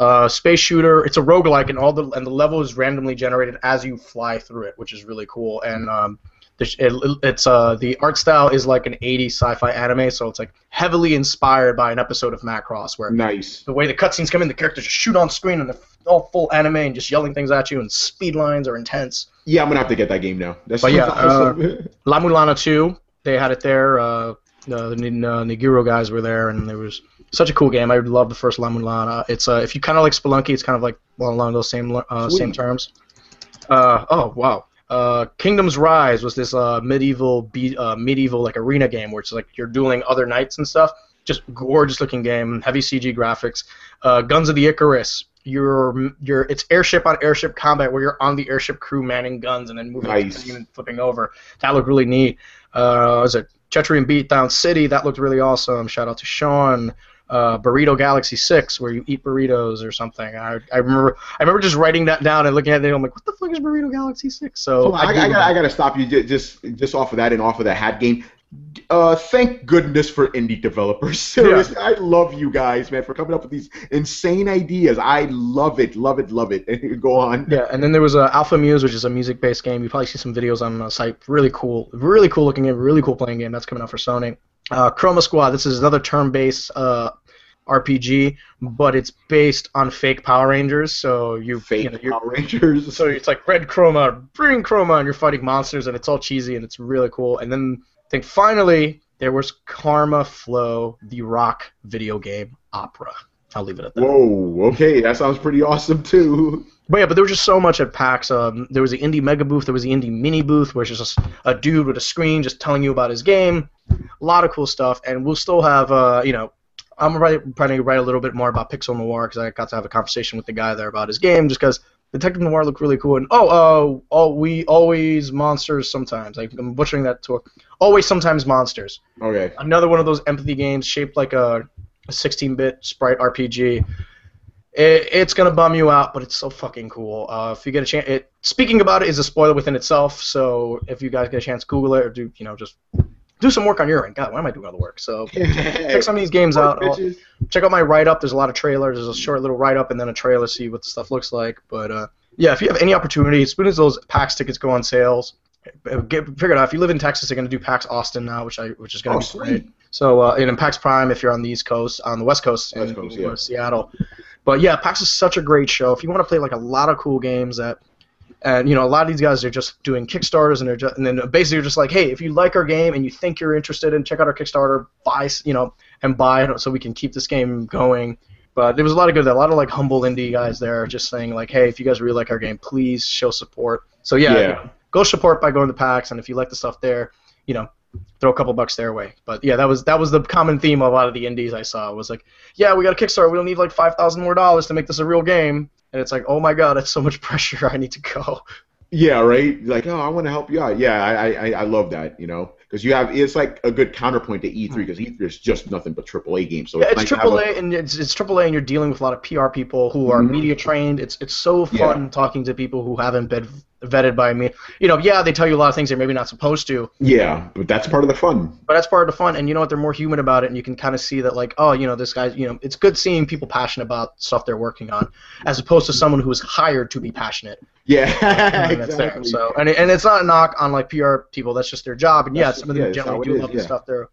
Uh, space shooter, it's a roguelike, and all the and the level is randomly generated as you fly through it, which is really cool. And um, it, it's uh, the art style is like an 80s sci-fi anime, so it's like heavily inspired by an episode of Macross, where nice. the way the cutscenes come in, the characters just shoot on screen and they're all full anime and just yelling things at you, and speed lines are intense. Yeah, I'm gonna have to get that game now. That's But yeah, awesome. La Mulana 2, they had it there. Uh, the the uh, Nigoro guys were there, and there was such a cool game. I love the first Mulana. It's uh, if you kind of like Spelunky, it's kind of like well along those same uh, same terms. Uh, oh wow. Uh, Kingdom's Rise was this uh, medieval be- uh, medieval like arena game where it's like you're dueling other knights and stuff. Just gorgeous looking game, heavy CG graphics. Uh, Guns of the Icarus. You're you're it's airship on airship combat where you're on the airship crew manning guns and then moving Nice. and flipping over. That looked really neat. Uh, was it and Beatdown City? That looked really awesome. Shout out to Sean. Uh, Burrito Galaxy Six, where you eat burritos or something. I, I remember I remember just writing that down and looking at it. and I'm like, what the fuck is Burrito Galaxy Six? So I, I, Googled gotta. I gotta stop you just just off of that and off of the hat game. Uh, thank goodness for indie developers. Seriously, I love you guys, man, for coming up with these insane ideas. I love it, love it, love it. Go on. Yeah, and then there was uh, Alpha Muse, which is a music-based game. You probably see some videos on the site. Really cool, really cool looking game, really cool playing game. That's coming out for Sony. Uh, Chroma Squad. This is another turn-based uh, RPG, but it's based on fake Power Rangers. So you, Fake you know, you're, Power Rangers. so it's like red chroma, green chroma, and you're fighting monsters, and it's all cheesy and it's really cool. And then I think finally there was Karmaflow, the rock video game opera. I'll leave it at that. Whoa, okay, that sounds pretty awesome too. But yeah, but there was just so much at PAX. Um, there was the indie mega booth, there was the indie mini booth, where it's just a dude with a screen just telling you about his game. A lot of cool stuff, and we'll still have, uh, you know, I'm trying to write a little bit more about Pixel Noir because I got to have a conversation with the guy there about his game, just because Detective Noir looked really cool. And oh, uh, oh, we always monsters sometimes. Like, I'm butchering that to always sometimes monsters. Okay. Another one of those empathy games shaped like a, a 16-bit sprite RPG. It, it's gonna bum you out, but it's so fucking cool. Uh, if you get a chance, it, speaking about it is a spoiler within itself. So if you guys get a chance, Google it or do you know just do some work on your end. God, why am I doing all the work? So check some of these games out. Check out my write up. There's a lot of trailers. There's a short little write up and then a trailer. See what the stuff looks like. But uh, yeah, if you have any opportunity, as soon as those PAX tickets go on sales, get figure it out. If you live in Texas, they're gonna do PAX Austin now, which I which is gonna Oh, be sweet. great. So uh, and in PAX Prime, if you're on the East Coast, on the West Coast, West in- Coast, yeah. Seattle. But yeah, PAX is such a great show. If you want to play like a lot of cool games that, and you know, a lot of these guys are just doing Kickstarters and they're just, and then basically you're just like, hey, if you like our game and you think you're interested in, check out our Kickstarter, buy, you know, and buy it so we can keep this game going. But there was a lot of good, a lot of like humble indie guys there, just saying like, hey, if you guys really like our game, please show support. So yeah, Yeah. go support by going to PAX, and if you like the stuff there, you know, throw a couple bucks their way. But yeah, that was that was the common theme of a lot of the indies I saw was like, yeah, we got a Kickstarter, we don't need like five thousand more dollars to make this a real game, and it's like, oh my god, that's so much pressure, I need to go. Yeah, right. Like, oh, I want to help you out. Yeah, I, I, I love that. You know, because you have it's like a good counterpoint to E3 because E3 is just nothing but AAA games. So Hmm. Yeah, it's it's nice have a- AAA, and it's it's AAA, and you're dealing with a lot of PR people who are Mhm. media trained. It's it's so Yeah. fun talking to people who haven't been vetted by me. You know, yeah, they tell you a lot of things they're maybe not supposed to, Yeah, but that's part of the fun. but that's part of the fun. And you know what? They're more human about it, and you can kind of see that, like, oh, you know, this guy, you know, it's good seeing people passionate about stuff they're working on, as opposed to someone who is hired to be passionate. Yeah, and exactly. So, and and it's not a knock on like PR people. That's just their job. And yeah, That's- some of them how generally do love the stuff they're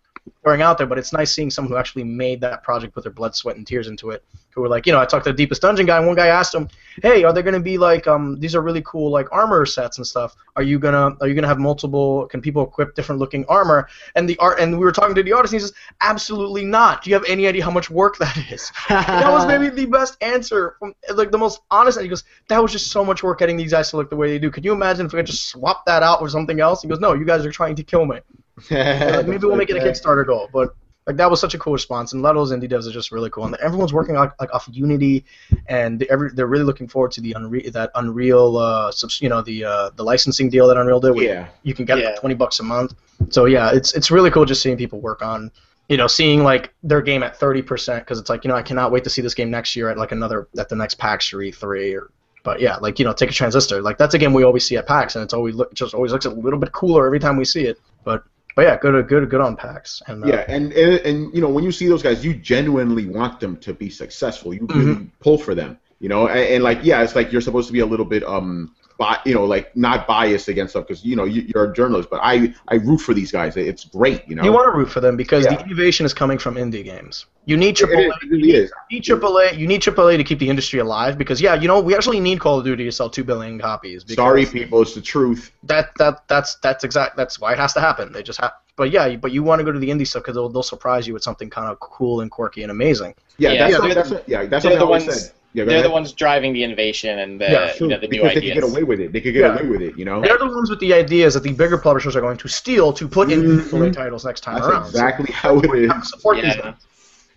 throwing out there. But it's nice seeing someone who actually made that project, put their blood, sweat, and tears into it. Who were like, you know, I talked to the Deepest Dungeon guy, and one guy asked him, "Hey, are there going to be like um these are really cool like armor sets and stuff? Are you gonna are you gonna have multiple? Can people equip different looking armor?" And the art and we were talking to the artist, and he says, "Absolutely not. Do you have any idea how much work that is?" that was maybe the best answer, from, like the most honest. He goes, "That was just so much work getting these guys to look the way they do. Could you imagine if we could just swap that out with something else?" He goes, "No, you guys are trying to kill me. Like, maybe we'll make it a Kickstarter goal." But like that was such a cool response, and a lot of those indie devs are just really cool, and everyone's working like, like off Unity, and they- every, they're really looking forward to the Unreal that Unreal, uh, subs, you know, the uh, the licensing deal that Unreal did. where Yeah, you can get it Yeah. for 20 bucks a month. So yeah, it's it's really cool just seeing people work on, you know, seeing like their game at 30% because it's like you know I cannot wait to see this game next year at like another at the next PAX or E3 or. But yeah, like you know, take a transistor. Like that's a game we always see at PAX, and it's always look, just always looks a little bit cooler every time we see it. But but yeah, good good good on PAX. And uh, yeah, and, and and you know when you see those guys, you genuinely want them to be successful. You really Mm-hmm. pull for them. You know, and, and like yeah, it's like you're supposed to be a little bit um, bi- you know, like not biased against them because you know you, you're a journalist, but I I root for these guys. It's great. You know, You want to root for them because Yeah. the innovation is coming from indie games. You need AAA. it, it really is. You need AAA. You need AAA to keep the industry alive because yeah, you know we actually need Call of Duty to sell two billion copies. Because Sorry, people, it's the truth. That that that's that's exact. That's why it has to happen. They just have. But yeah, but you want to go to the indie stuff because they'll, they'll surprise you with something kind of cool and quirky and amazing. Yeah, Yeah, that's, they're that's, the- that's yeah, that's they're what I always ones- said. Yeah, They're ahead. the ones driving the innovation and the Yeah, you know the new because they ideas. can get away with it. They can get Yeah. away with it. You know. They're the ones with the ideas that the bigger publishers are going to steal to put in Mhm. AAA titles next time That's around. exactly how it So you have support these Yeah. guys.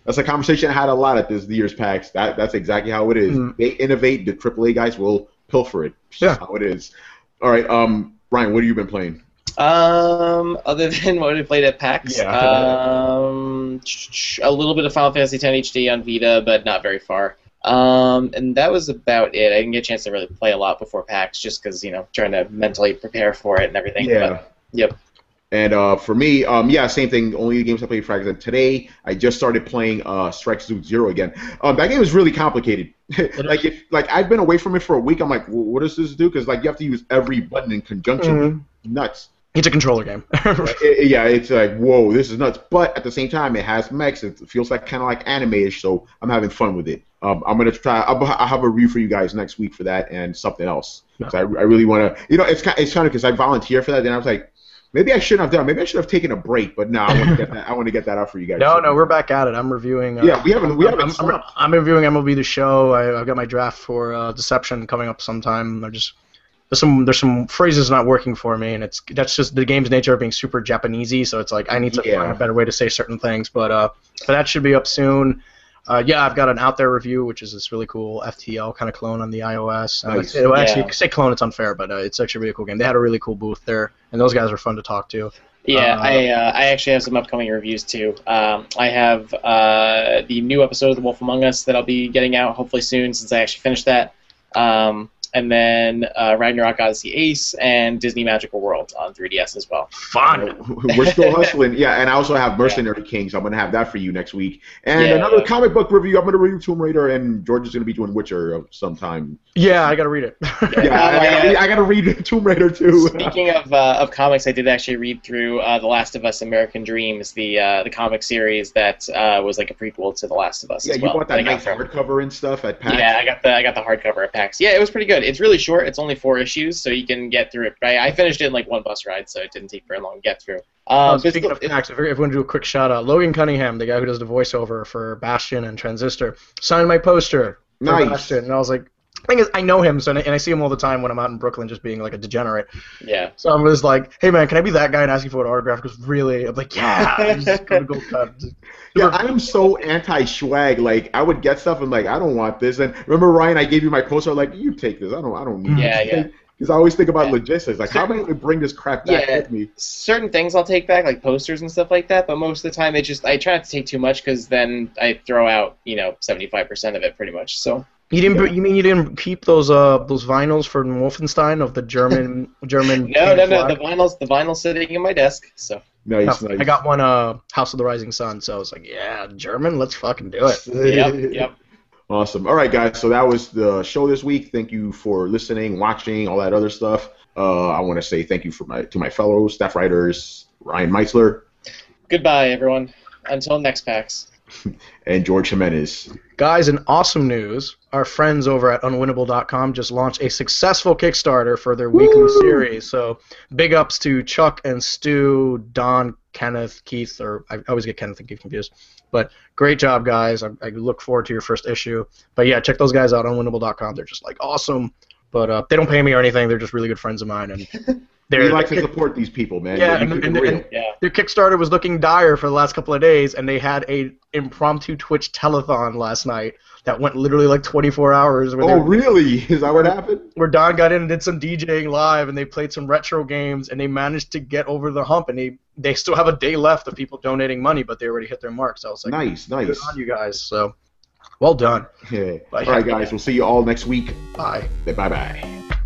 That's a conversation I had a lot at this year's PAX. That that's exactly how it is. Mhm. They innovate. The AAA guys will pilfer it. It's just Yeah. how it is. All right, um, Ryan, what have you been playing? Um, other than what we played at PAX, Yeah. um, a little bit of Final Fantasy X HD on Vita, but not very far. Um, and that was about it. I didn't get a chance to really play a lot before PAX, just because you know trying to mentally prepare for it and everything. But, yep. And uh, for me, um, yeah, same thing. Only the games I played Frags. And today, I just started playing uh, Strike Suit Zero again. Um, that game is really complicated. like if like I've been away from it for a week, I'm like, well, what does this do? Because like you have to use every button in conjunction. Mhm. Nuts. It's a controller game. It- it- yeah, it's like whoa, this is nuts. But at the same time, it has mechs. It feels like kind of like anime-ish, so I'm having fun with it. Um, I'm gonna try. I'll, I'll have a review for you guys next week for that and something else. 'Cause I, I really want to. You know, it's kind it's kind of because I volunteer for that. Then I was like, Maybe I shouldn't have done. Maybe I should have taken a break. But no, I want to get that. I want to get that out for you guys. No, no, we're back at it. I'm reviewing. Uh, Yeah, we haven't. We haven't. I'm, I'm. I'm reviewing MLB the Show. I, I've got my draft for uh, Deception coming up sometime. I just there's some there's some phrases not working for me, and it's that's just the game's nature of being super Japanesey. So it's like I need to Yeah. find a better way to say certain things. But uh, but that should be up soon. Uh, yeah, I've got an out there review, which is this really cool FTL kind of clone on the iOS. Uh, Nice. it- well, actually, Yeah. say clone, it's unfair, but uh, it's actually a really cool game. They had a really cool booth there, and those guys are fun to talk to. Yeah, Uh, I uh, I actually have some upcoming reviews too. Um, I have uh, the new episode of The Wolf Among Us that I'll be getting out hopefully soon since I actually finished that. Um, and then uh, Ragnarok Odyssey Ace and Disney Magical World on 3DS as well. Fun. We're still hustling. Yeah, and I also have Mercenary Kings. I'm gonna have that for you next week. And Yeah. another comic book review. I'm gonna review Tomb Raider, and George is gonna be doing Witcher sometime. Yeah, I gotta read it. Yeah, Oh, I, yeah. gotta read, I gotta read Tomb Raider too. Speaking of uh, of comics, I did actually read through uh, The Last of Us: American Dreams, the uh, the comic series that uh, was like a prequel to The Last of Us. yeah, as you well, bought I that got nice hardcover and stuff at PAX. Yeah, I got the I got the hardcover at PAX. Yeah, it was pretty good. It's really short. It's only four issues, so you can get through it. I, I finished it in like one bus ride, so it didn't take very long to get through. Uh, Um, but speaking still- of PAX, if if we want to do a quick shout out, Logan Cunningham, the guy who does the voiceover for Bastion and Transistor, signed my poster Nice. Bastion, and I was like, thing is, I know him, so and I see him all the time when I'm out in Brooklyn, just being like a degenerate. yeah, So I'm just like, hey man, can I be that guy and ask you for an autograph? Because really, I'm like, yeah, just go to Gold Yeah, I am so anti-swag. Like, I would get stuff and like, I don't want this. And remember, Ryan, I gave you my poster. Like, you take this. I don't. I don't need. Yeah, this. yeah. Yeah. Because I always think about Yeah. logistics. Like, how am I going to bring this crap back Yeah. with me? certain things I'll take back, like posters and stuff like that. But most of the time, they just I try not to take too much because then I throw out you know seventy five percent of it pretty much. So You didn't? You mean you didn't keep those uh those vinyls from Wolfenstein of the German German? no, no, no. flag? The vinyl's the vinyl's sitting in my desk. So Nice, No, nice. I got one uh House of the Rising Sun, so I was like, yeah, German, let's fucking do it. yep, yep. Awesome. All right, guys. So that was the show this week. Thank you for listening, watching, all that other stuff. Uh, I want to say thank you for my to my fellow staff writers, Ryan Meitzler Goodbye, everyone. Until next PAX. and George Jimenez. Guys, in awesome news, our friends over at unwinnable.com just launched a successful Kickstarter for their weekly Woo! series. So, big ups to Chuck and Stu, Don, Kenneth, Keith, or I always get Kenneth and Keith confused. But great job, guys. I, I look forward to your first issue. But yeah, check those guys out on unwinnable.com. They're just like awesome. But uh, they don't pay me or anything. They're just really good friends of mine, and they're We like to support these people, man. Yeah, and- and- and- Yeah. their Kickstarter was looking dire for the last couple of days, and they had a impromptu Twitch telethon last night that went literally like 24 hours. Where, oh, really? Is that what happened? where Don got in and did some DJing live, and they played some retro games, and they managed to get over the hump, and they they still have a day left of people donating money, but they already hit their marks. So I was like, Nice, good nice. on you guys. So, well done. Yeah. Bye. All right, guys. We'll see you all next week. Bye. Bye bye.